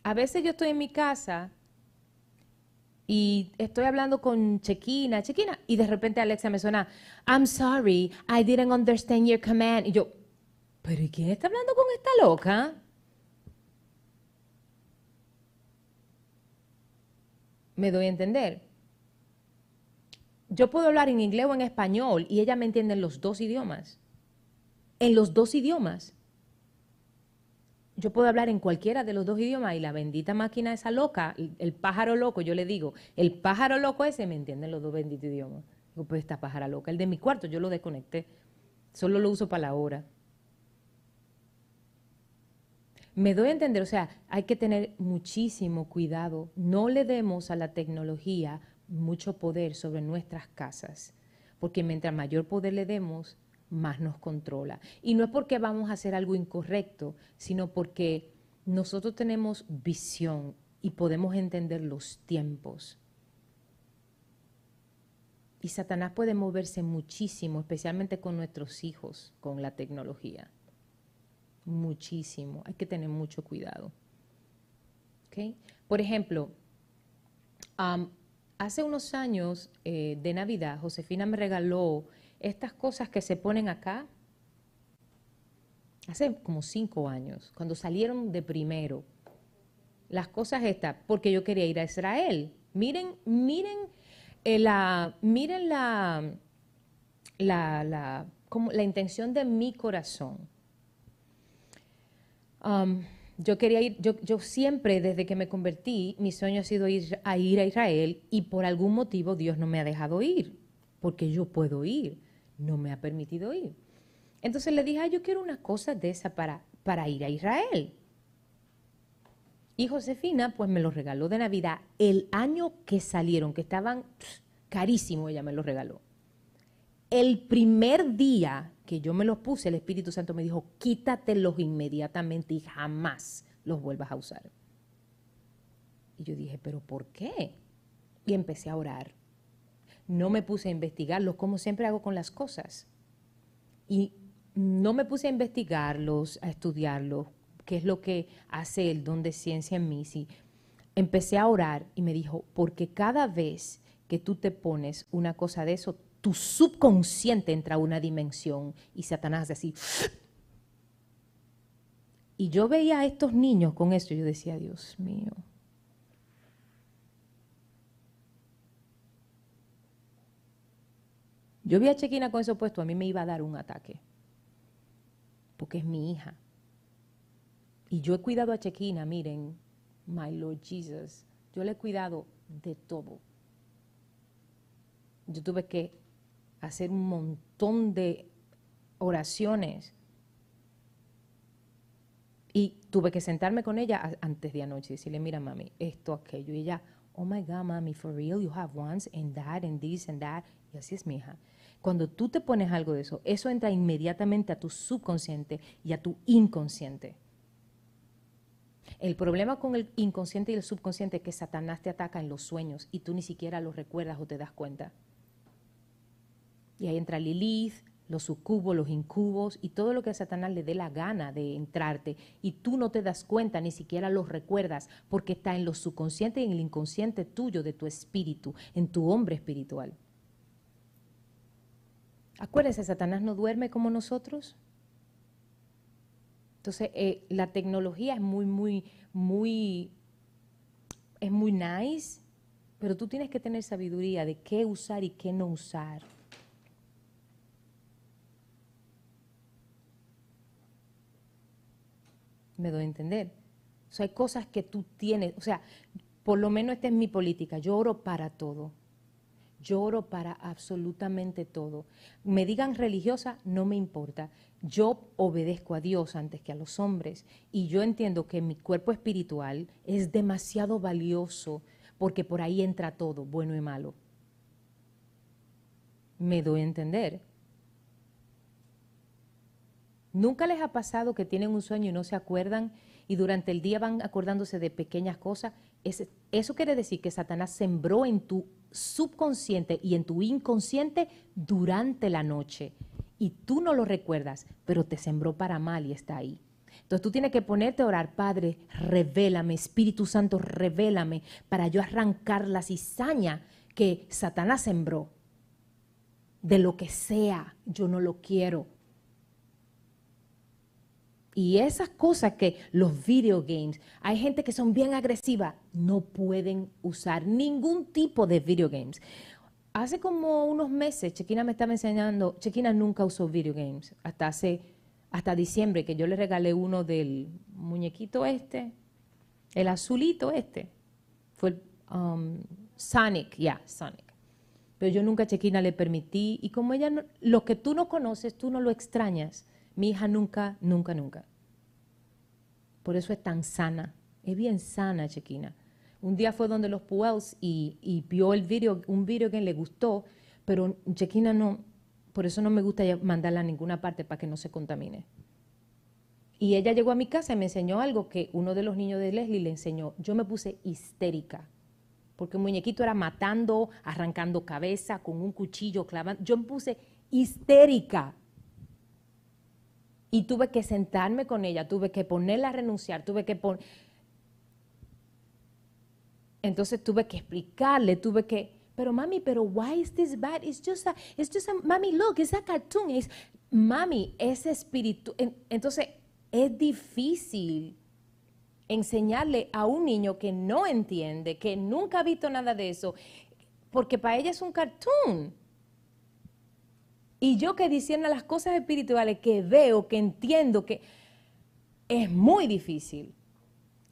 a veces yo estoy en mi casa y estoy hablando con Chequina, Chequina, y de repente Alexa me suena, I'm sorry, I didn't understand your command. Y yo, ¿pero quién está hablando con esta loca? Me doy a entender. Yo puedo hablar en inglés o en español y ella me entiende en los dos idiomas. En los dos idiomas yo puedo hablar en cualquiera de los dos idiomas y la bendita máquina esa loca, el, pájaro loco, yo le digo, el pájaro loco ese me entiende en los dos benditos idiomas. Digo, pues esta pájara loca, el de mi cuarto yo lo desconecté, solo lo uso para la hora. Me doy a entender, o sea, hay que tener muchísimo cuidado, no le demos a la tecnología mucho poder sobre nuestras casas, porque mientras mayor poder le demos, más nos controla. Y no es porque vamos a hacer algo incorrecto, sino porque nosotros tenemos visión y podemos entender los tiempos. Y Satanás puede moverse muchísimo, especialmente con nuestros hijos, con la tecnología. Muchísimo. Hay que tener mucho cuidado. Por ejemplo, hace unos años eh, de Navidad, Josefina me regaló estas cosas que se ponen acá, hace como cinco años, cuando salieron de primero, las cosas estas, porque yo quería ir a Israel. Miren, miren, eh, la, miren la, la, como la intención de mi corazón. Um, yo quería ir, yo, siempre desde que me convertí, mi sueño ha sido ir a ir a Israel y por algún motivo Dios no me ha dejado ir, porque yo puedo ir no me ha permitido ir. Entonces le dije, yo quiero una cosa de esa para, para ir a Israel. Y Josefina, pues me lo regaló de Navidad el año que salieron, que estaban carísimos, ella me lo regaló. El primer día que yo me los puse, el Espíritu Santo me dijo, quítatelos inmediatamente y jamás los vuelvas a usar. Y yo dije, pero ¿por qué? Y empecé a orar. No me puse a investigarlos como siempre hago con las cosas. Y no me puse a investigarlos, a estudiarlos, qué es lo que hace el don de ciencia en mí. Sí, empecé a orar y me dijo, porque cada vez que tú te pones una cosa de eso, tu subconsciente entra a una dimensión y Satanás hace así. Y yo veía a estos niños con eso y yo decía, Dios mío. Yo vi a Chequina con eso puesto, a mí me iba a dar un ataque, porque es mi hija. Y yo he cuidado a Chequina, miren, my Lord Jesus, yo le he cuidado de todo. Yo tuve que hacer un montón de oraciones y tuve que sentarme con ella antes de anoche y decirle, mira mami, esto, aquello. Y ella, oh my God, mami, for real, you have once and that and this and that. Y así es mi. Cuando tú te pones algo de eso, eso entra inmediatamente a tu subconsciente y a tu inconsciente. El problema con el inconsciente y el subconsciente es que Satanás te ataca en los sueños y tú ni siquiera lo recuerdas o te das cuenta. Y ahí entra Lilith, los sucubos, los incubos y todo lo que a Satanás le dé la gana de entrarte y tú no te das cuenta, ni siquiera los recuerdas, porque está en lo subconsciente y en el inconsciente tuyo, de tu espíritu, en tu hombre espiritual. Acuérdense, Satanás no duerme como nosotros. Entonces, eh, la tecnología es muy, muy, muy, es muy nice, pero tú tienes que tener sabiduría de qué usar y qué no usar. Me doy a entender. O sea, hay cosas que tú tienes, o sea, por lo menos esta es mi política, yo oro para todo. Yo oro para absolutamente todo. Me digan religiosa, no me importa. Yo obedezco a Dios antes que a los hombres. Y yo entiendo que mi cuerpo espiritual es demasiado valioso porque por ahí entra todo, bueno y malo. Me doy a entender. ¿Nunca les ha pasado que tienen un sueño y no se acuerdan y durante el día van acordándose de pequeñas cosas? eso quiere decir que Satanás sembró en tu subconsciente y en tu inconsciente durante la noche y tú no lo recuerdas, pero te sembró para mal y está ahí. Entonces tú tienes que ponerte a orar, Padre, revélame, Espíritu Santo, revélame para yo arrancar la cizaña que Satanás sembró. De lo que sea, yo no lo quiero. Y esas cosas que los video games, hay gente que son bien agresivas, no pueden usar ningún tipo de video games. Hace como unos meses, Chequina me estaba enseñando, Chequina nunca usó video games, hasta hace, hasta diciembre, que yo le regalé uno del muñequito este, el azulito este, fue um, Sonic, ya, Sonic. Pero yo nunca a Chequina le permití, y como ella, lo que tú no conoces, tú no lo extrañas. Mi hija nunca, nunca, nunca. Por eso es tan sana. Es bien sana, Chequina. Un día fue donde los Puels y, vio el video, un video que le gustó, pero Chequina no, por eso no me gusta mandarla a ninguna parte para que no se contamine. Y ella llegó a mi casa y me enseñó algo que uno de los niños de Leslie le enseñó. Yo me puse histérica, porque muñequito era matando, arrancando cabeza, con un cuchillo clavando. Yo me puse histérica. Y tuve que sentarme con ella, tuve que ponerla a renunciar, tuve que poner... Entonces tuve que explicarle, tuve que, pero mami, pero why is this bad? It's just a, it's just a, mami, look, it's a cartoon. Es, mami, ese espíritu. Entonces es difícil enseñarle a un niño que no entiende, que nunca ha visto nada de eso, porque para ella es un cartoon. Y yo que diciendo las cosas espirituales que veo, que entiendo, que es muy difícil.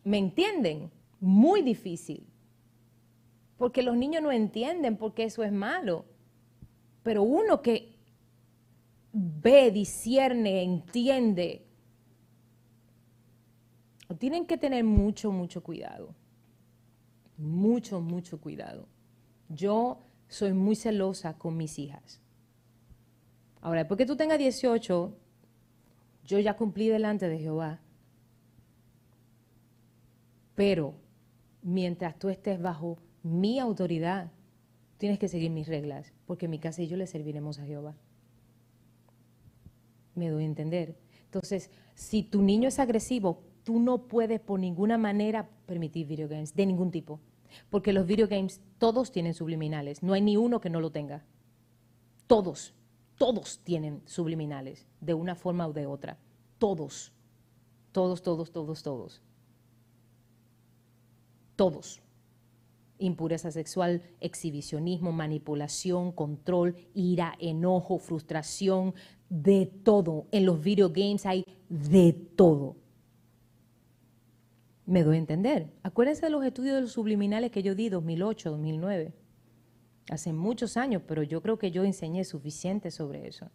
¿Me entienden? Muy difícil. Porque los niños no entienden porque eso es malo. Pero uno que ve, discierne, entiende, tienen que tener mucho, mucho cuidado. Mucho, mucho cuidado. Yo soy muy celosa con mis hijas Ahora, después que tú tengas 18, yo ya cumplí delante de Jehová. Pero mientras tú estés bajo mi autoridad, tienes que seguir mis reglas, porque mi casa y yo le serviremos a Jehová. Me doy a entender. Entonces, si tu niño es agresivo, tú no puedes por ninguna manera permitir video games de ningún tipo. Porque los video games todos tienen subliminales. No hay ni uno que no lo tenga. Todos, todos tienen subliminales, de una forma o de otra. Todos. Todos, todos, todos, todos. Todos. Impureza sexual, exhibicionismo, manipulación, control, ira, enojo, frustración, de todo. En los video games hay de todo. Me doy a entender. Acuérdense de los estudios de los subliminales que yo di 2008, 2009. Hace muchos años, pero yo creo que yo enseñé suficiente sobre eso.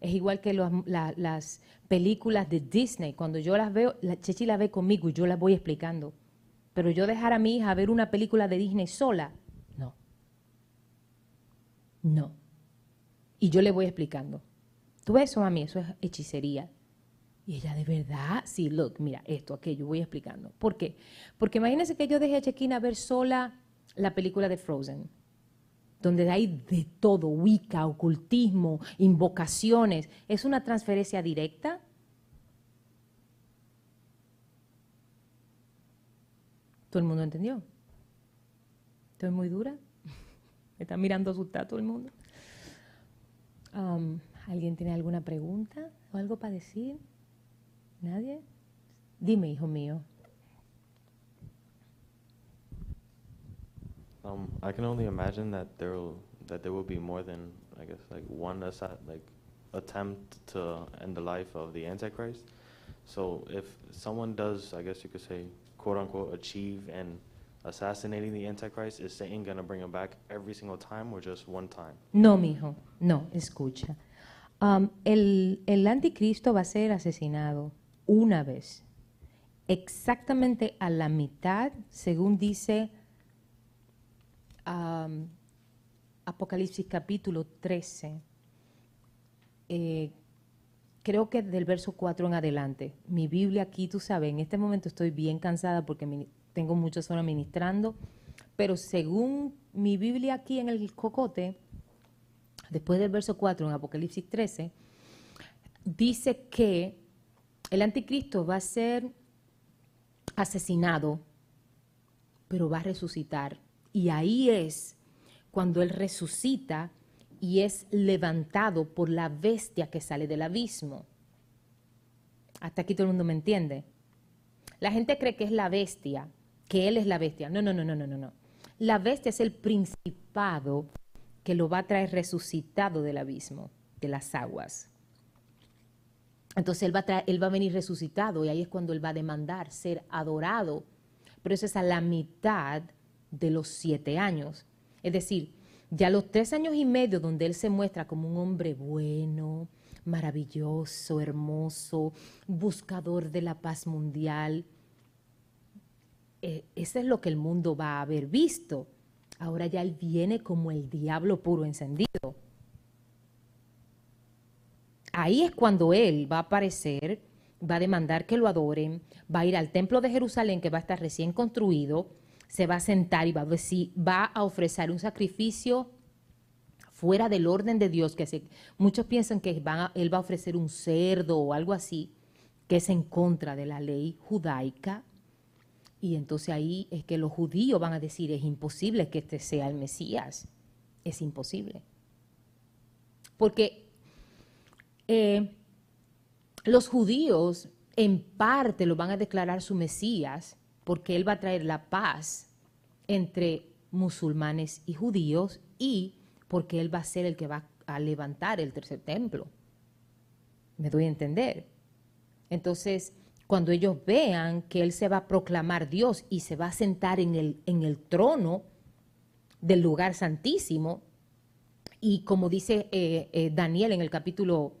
Es igual que las películas de Disney. Cuando yo las veo, la Chechi las ve conmigo y yo las voy explicando. Pero yo dejar a mi hija ver una película de Disney sola, no. No. Y yo le voy explicando. Tú ves eso, mami, eso es hechicería. Y ella, de verdad, sí, look, mira, esto, aquello, voy explicando. ¿Por qué? Porque imagínense que yo dejé a Chequina ver sola la película de Frozen, donde hay de todo, Wicca, ocultismo, invocaciones. ¿Es una transferencia directa? ¿Todo el mundo entendió? ¿Estoy muy dura? ¿Me está mirando asustada todo el mundo? Um, ¿Alguien tiene alguna pregunta o algo para decir? ¿Nadie? Dime, hijo mío. Um, I can only imagine that there will that there will be more than I guess like one like attempt to end the life of the Antichrist. So if someone does, I guess you could say, quote unquote, achieve and assassinating the Antichrist, is Satan gonna bring him back every single time or just one time? No, mijo, no, escucha. Um, el, el anticristo va a ser asesinado una vez, exactamente a la mitad, según dice Apocalipsis capítulo 13. Eh, creo que del verso 4 en adelante. Mi Biblia aquí, tú sabes, en este momento estoy bien cansada porque tengo muchas horas ministrando, pero según mi Biblia aquí en el cocote, después del verso 4 en Apocalipsis 13, dice que el anticristo va a ser asesinado, pero va a resucitar. Y ahí es cuando él resucita y es levantado por la bestia que sale del abismo. Hasta aquí todo el mundo me entiende. La gente cree que es la bestia, que él es la bestia. No, no, no, no, no, no. La bestia es el principado que lo va a traer resucitado del abismo, de las aguas. Entonces él va, a él va a venir resucitado y ahí es cuando él va a demandar ser adorado. Pero eso es a la mitad de los siete años. Es decir, ya los tres años y medio donde él se muestra como un hombre bueno, maravilloso, hermoso, buscador de la paz mundial, eh, eso es lo que el mundo va a haber visto. Ahora ya él viene como el diablo puro encendido. Ahí es cuando él va a aparecer, va a demandar que lo adoren, va a ir al templo de Jerusalén que va a estar recién construido, se va a sentar y va a, decir, va a ofrecer un sacrificio fuera del orden de Dios, que muchos piensan que él va a ofrecer un cerdo o algo así, que es en contra de la ley judaica. Y entonces ahí es que los judíos van a decir, es imposible que este sea el Mesías, es imposible. Porque eh, los judíos en parte lo van a declarar su Mesías, porque él va a traer la paz entre musulmanes y judíos y porque él va a ser el que va a levantar el tercer templo. ¿Me doy a entender? Entonces, cuando ellos vean que él se va a proclamar Dios y se va a sentar en el, en el trono del lugar santísimo, y como dice eh, eh, Daniel en el capítulo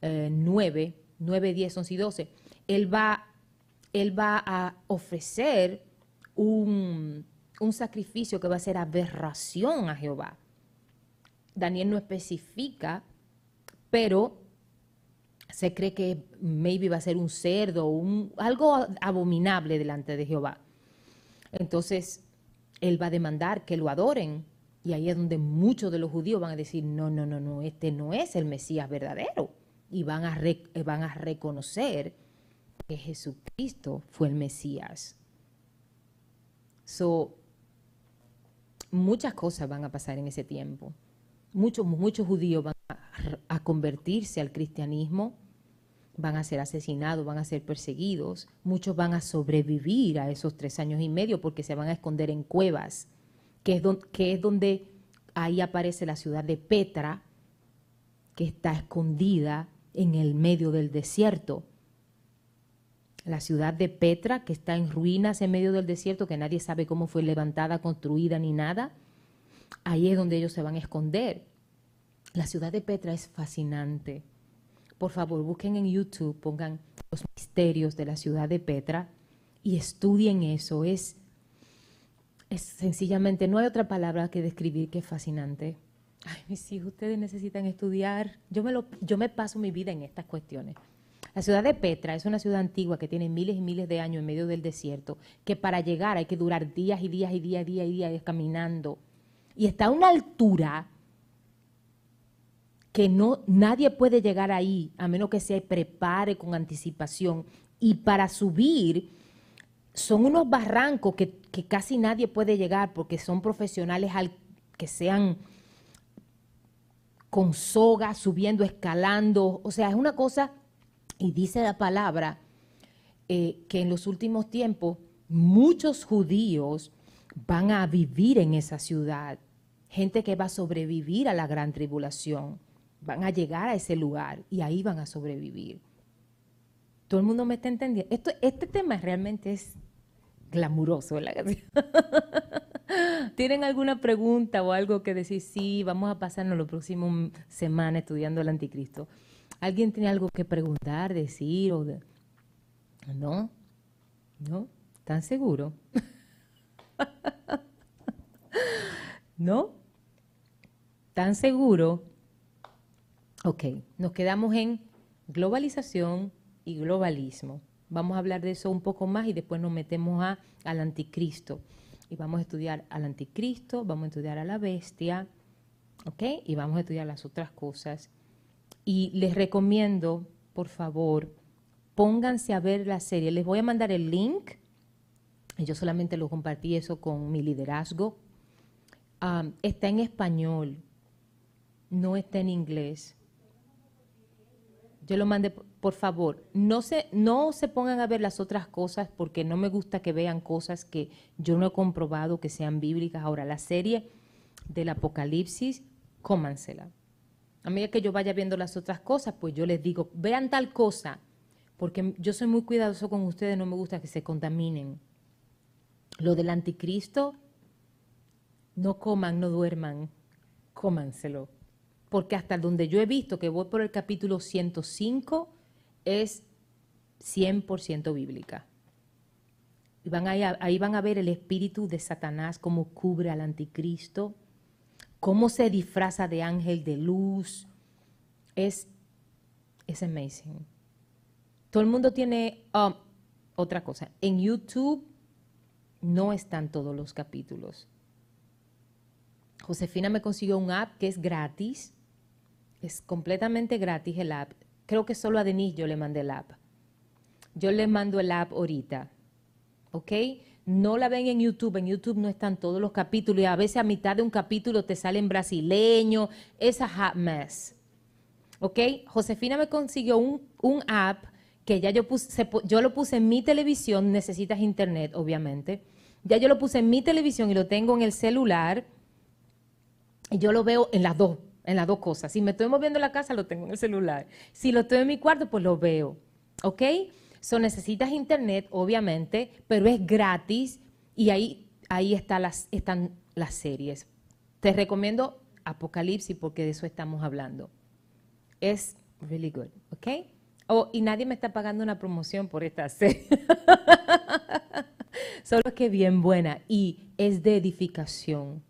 eh, 9, 9, 10, 11 y 12, él va, él va a ofrecer un, un sacrificio que va a ser aberración a Jehová. Daniel no especifica pero se cree que maybe va a ser un cerdo, un, algo abominable delante de Jehová. Entonces, él va a demandar que lo adoren. Y ahí es donde muchos de los judíos van a decir, no, no, no, no, este no es el Mesías verdadero. Y van a, van a reconocer que Jesucristo fue el Mesías. So, muchas cosas van a pasar en ese tiempo. Muchos, muchos judíos van a, convertirse al cristianismo, van a ser asesinados, van a ser perseguidos. Muchos van a sobrevivir a esos tres años y medio porque se van a esconder en cuevas, que es, que es donde ahí aparece la ciudad de Petra, que está escondida en el medio del desierto la ciudad de Petra, que está en ruinas en medio del desierto, que nadie sabe cómo fue levantada, construida ni nada. Ahí es donde ellos se van a esconder. La ciudad de Petra es fascinante. Por favor, busquen en YouTube, pongan los misterios de la ciudad de Petra y estudien eso. Es, es sencillamente, no hay otra palabra que describir que es fascinante. Ay, mis hijos, ustedes necesitan estudiar. Yo me, lo, yo me paso mi vida en estas cuestiones. La ciudad de Petra es una ciudad antigua que tiene miles y miles de años en medio del desierto, que para llegar hay que durar días y días y días y días y días caminando. Y está a una altura que no, nadie puede llegar ahí a menos que se prepare con anticipación. Y para subir son unos barrancos que, que casi nadie puede llegar porque son profesionales al, que sean con soga, subiendo, escalando. O sea, es una cosa y dice la palabra eh, que en los últimos tiempos muchos judíos van a vivir en esa ciudad, gente que va a sobrevivir a la gran tribulación, van a llegar a ese lugar y ahí van a sobrevivir. Todo el mundo me está entendiendo. Este tema realmente es glamuroso. ¿Tienen alguna pregunta o algo que decir? Sí, vamos a pasarnos las próximas semanas estudiando el anticristo. ¿Alguien tiene algo que preguntar, decir o no? ¿No? ¿Están seguros? ¿No? ¿Tan seguro? Ok, nos quedamos en globalización y globalismo. Vamos a hablar de eso un poco más y después nos metemos a, al anticristo. Y vamos a estudiar al anticristo, vamos a estudiar a la bestia, ¿ok? Y vamos a estudiar las otras cosas y les recomiendo, por favor, pónganse a ver la serie. Les voy a mandar el link. Yo solamente lo compartí eso con mi liderazgo. está en español, no está en inglés. Yo lo mandé, por favor, no se, no se pongan a ver las otras cosas porque no me gusta que vean cosas que yo no he comprobado que sean bíblicas. Ahora, la serie del Apocalipsis, cómansela. A medida que yo vaya viendo las otras cosas, pues yo les digo, vean tal cosa, porque yo soy muy cuidadoso con ustedes, no me gusta que se contaminen. Lo del anticristo, no coman, no duerman, cómanselo. Porque hasta donde yo he visto que voy por el capítulo 105 es 100% bíblica. Y van ahí, ahí van a ver el espíritu de Satanás, cómo cubre al anticristo cómo se disfraza de ángel de luz. Es, es amazing. Todo el mundo tiene um, otra cosa. En YouTube no están todos los capítulos. Josefina me consiguió un app que es gratis. Es completamente gratis el app. Creo que solo a Denise yo le mandé el app. Yo le mando el app ahorita. ¿Ok? No la ven en YouTube, en YouTube no están todos los capítulos y a veces a mitad de un capítulo te salen brasileños, esa hot mess. ¿Ok? Josefina me consiguió un, app que ya yo, puse, yo lo puse en mi televisión, necesitas internet, obviamente. Ya yo lo puse en mi televisión y lo tengo en el celular. Y yo lo veo en las dos, en las dos cosas. Si me estoy moviendo en la casa, lo tengo en el celular. Si lo estoy en mi cuarto, pues lo veo. ¿Ok? So, necesitas internet, obviamente, pero es gratis y ahí, ahí está las, están las series. Te recomiendo Apocalipsis porque de eso estamos hablando. Es really good, ¿ok? Oh, y nadie me está pagando una promoción por esta serie. Solo que bien buena y es de edificación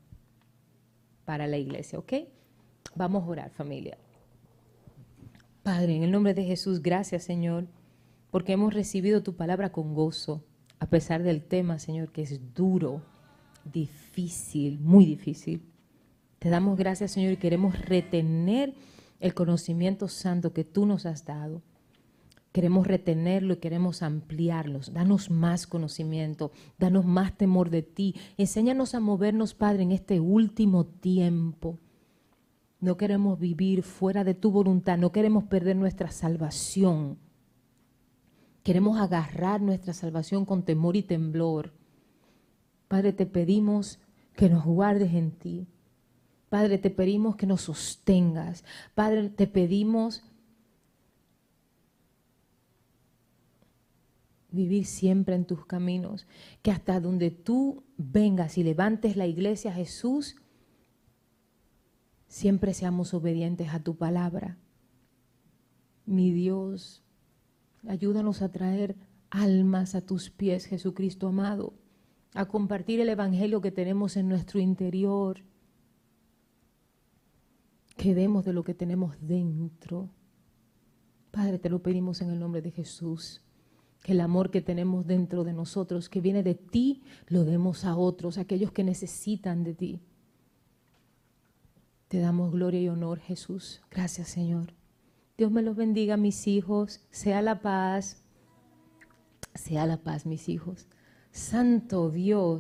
para la iglesia, ¿ok? Vamos a orar, familia. Padre, en el nombre de Jesús, gracias Señor, porque hemos recibido tu palabra con gozo, a pesar del tema, Señor, que es duro, difícil, muy difícil. Te damos gracias, Señor, y queremos retener el conocimiento santo que tú nos has dado. Queremos retenerlo y queremos ampliarlos. Danos más conocimiento, danos más temor de ti. Enséñanos a movernos, Padre, en este último tiempo. No queremos vivir fuera de tu voluntad, no queremos perder nuestra salvación. Queremos agarrar nuestra salvación con temor y temblor. Padre, te pedimos que nos guardes en ti. Padre, te pedimos que nos sostengas. Padre, te pedimos vivir siempre en tus caminos, que hasta donde tú vengas y levantes la iglesia, Jesús, siempre seamos obedientes a tu palabra. Mi Dios, ayúdanos a traer almas a tus pies, Jesucristo amado, a compartir el Evangelio que tenemos en nuestro interior. Que demos de lo que tenemos dentro. Padre, te lo pedimos en el nombre de Jesús. Que el amor que tenemos dentro de nosotros, que viene de ti, lo demos a otros, a aquellos que necesitan de ti. Te damos gloria y honor, Jesús. Gracias, Señor. Dios me los bendiga, mis hijos. Sea la paz. Sea la paz, mis hijos. Santo Dios.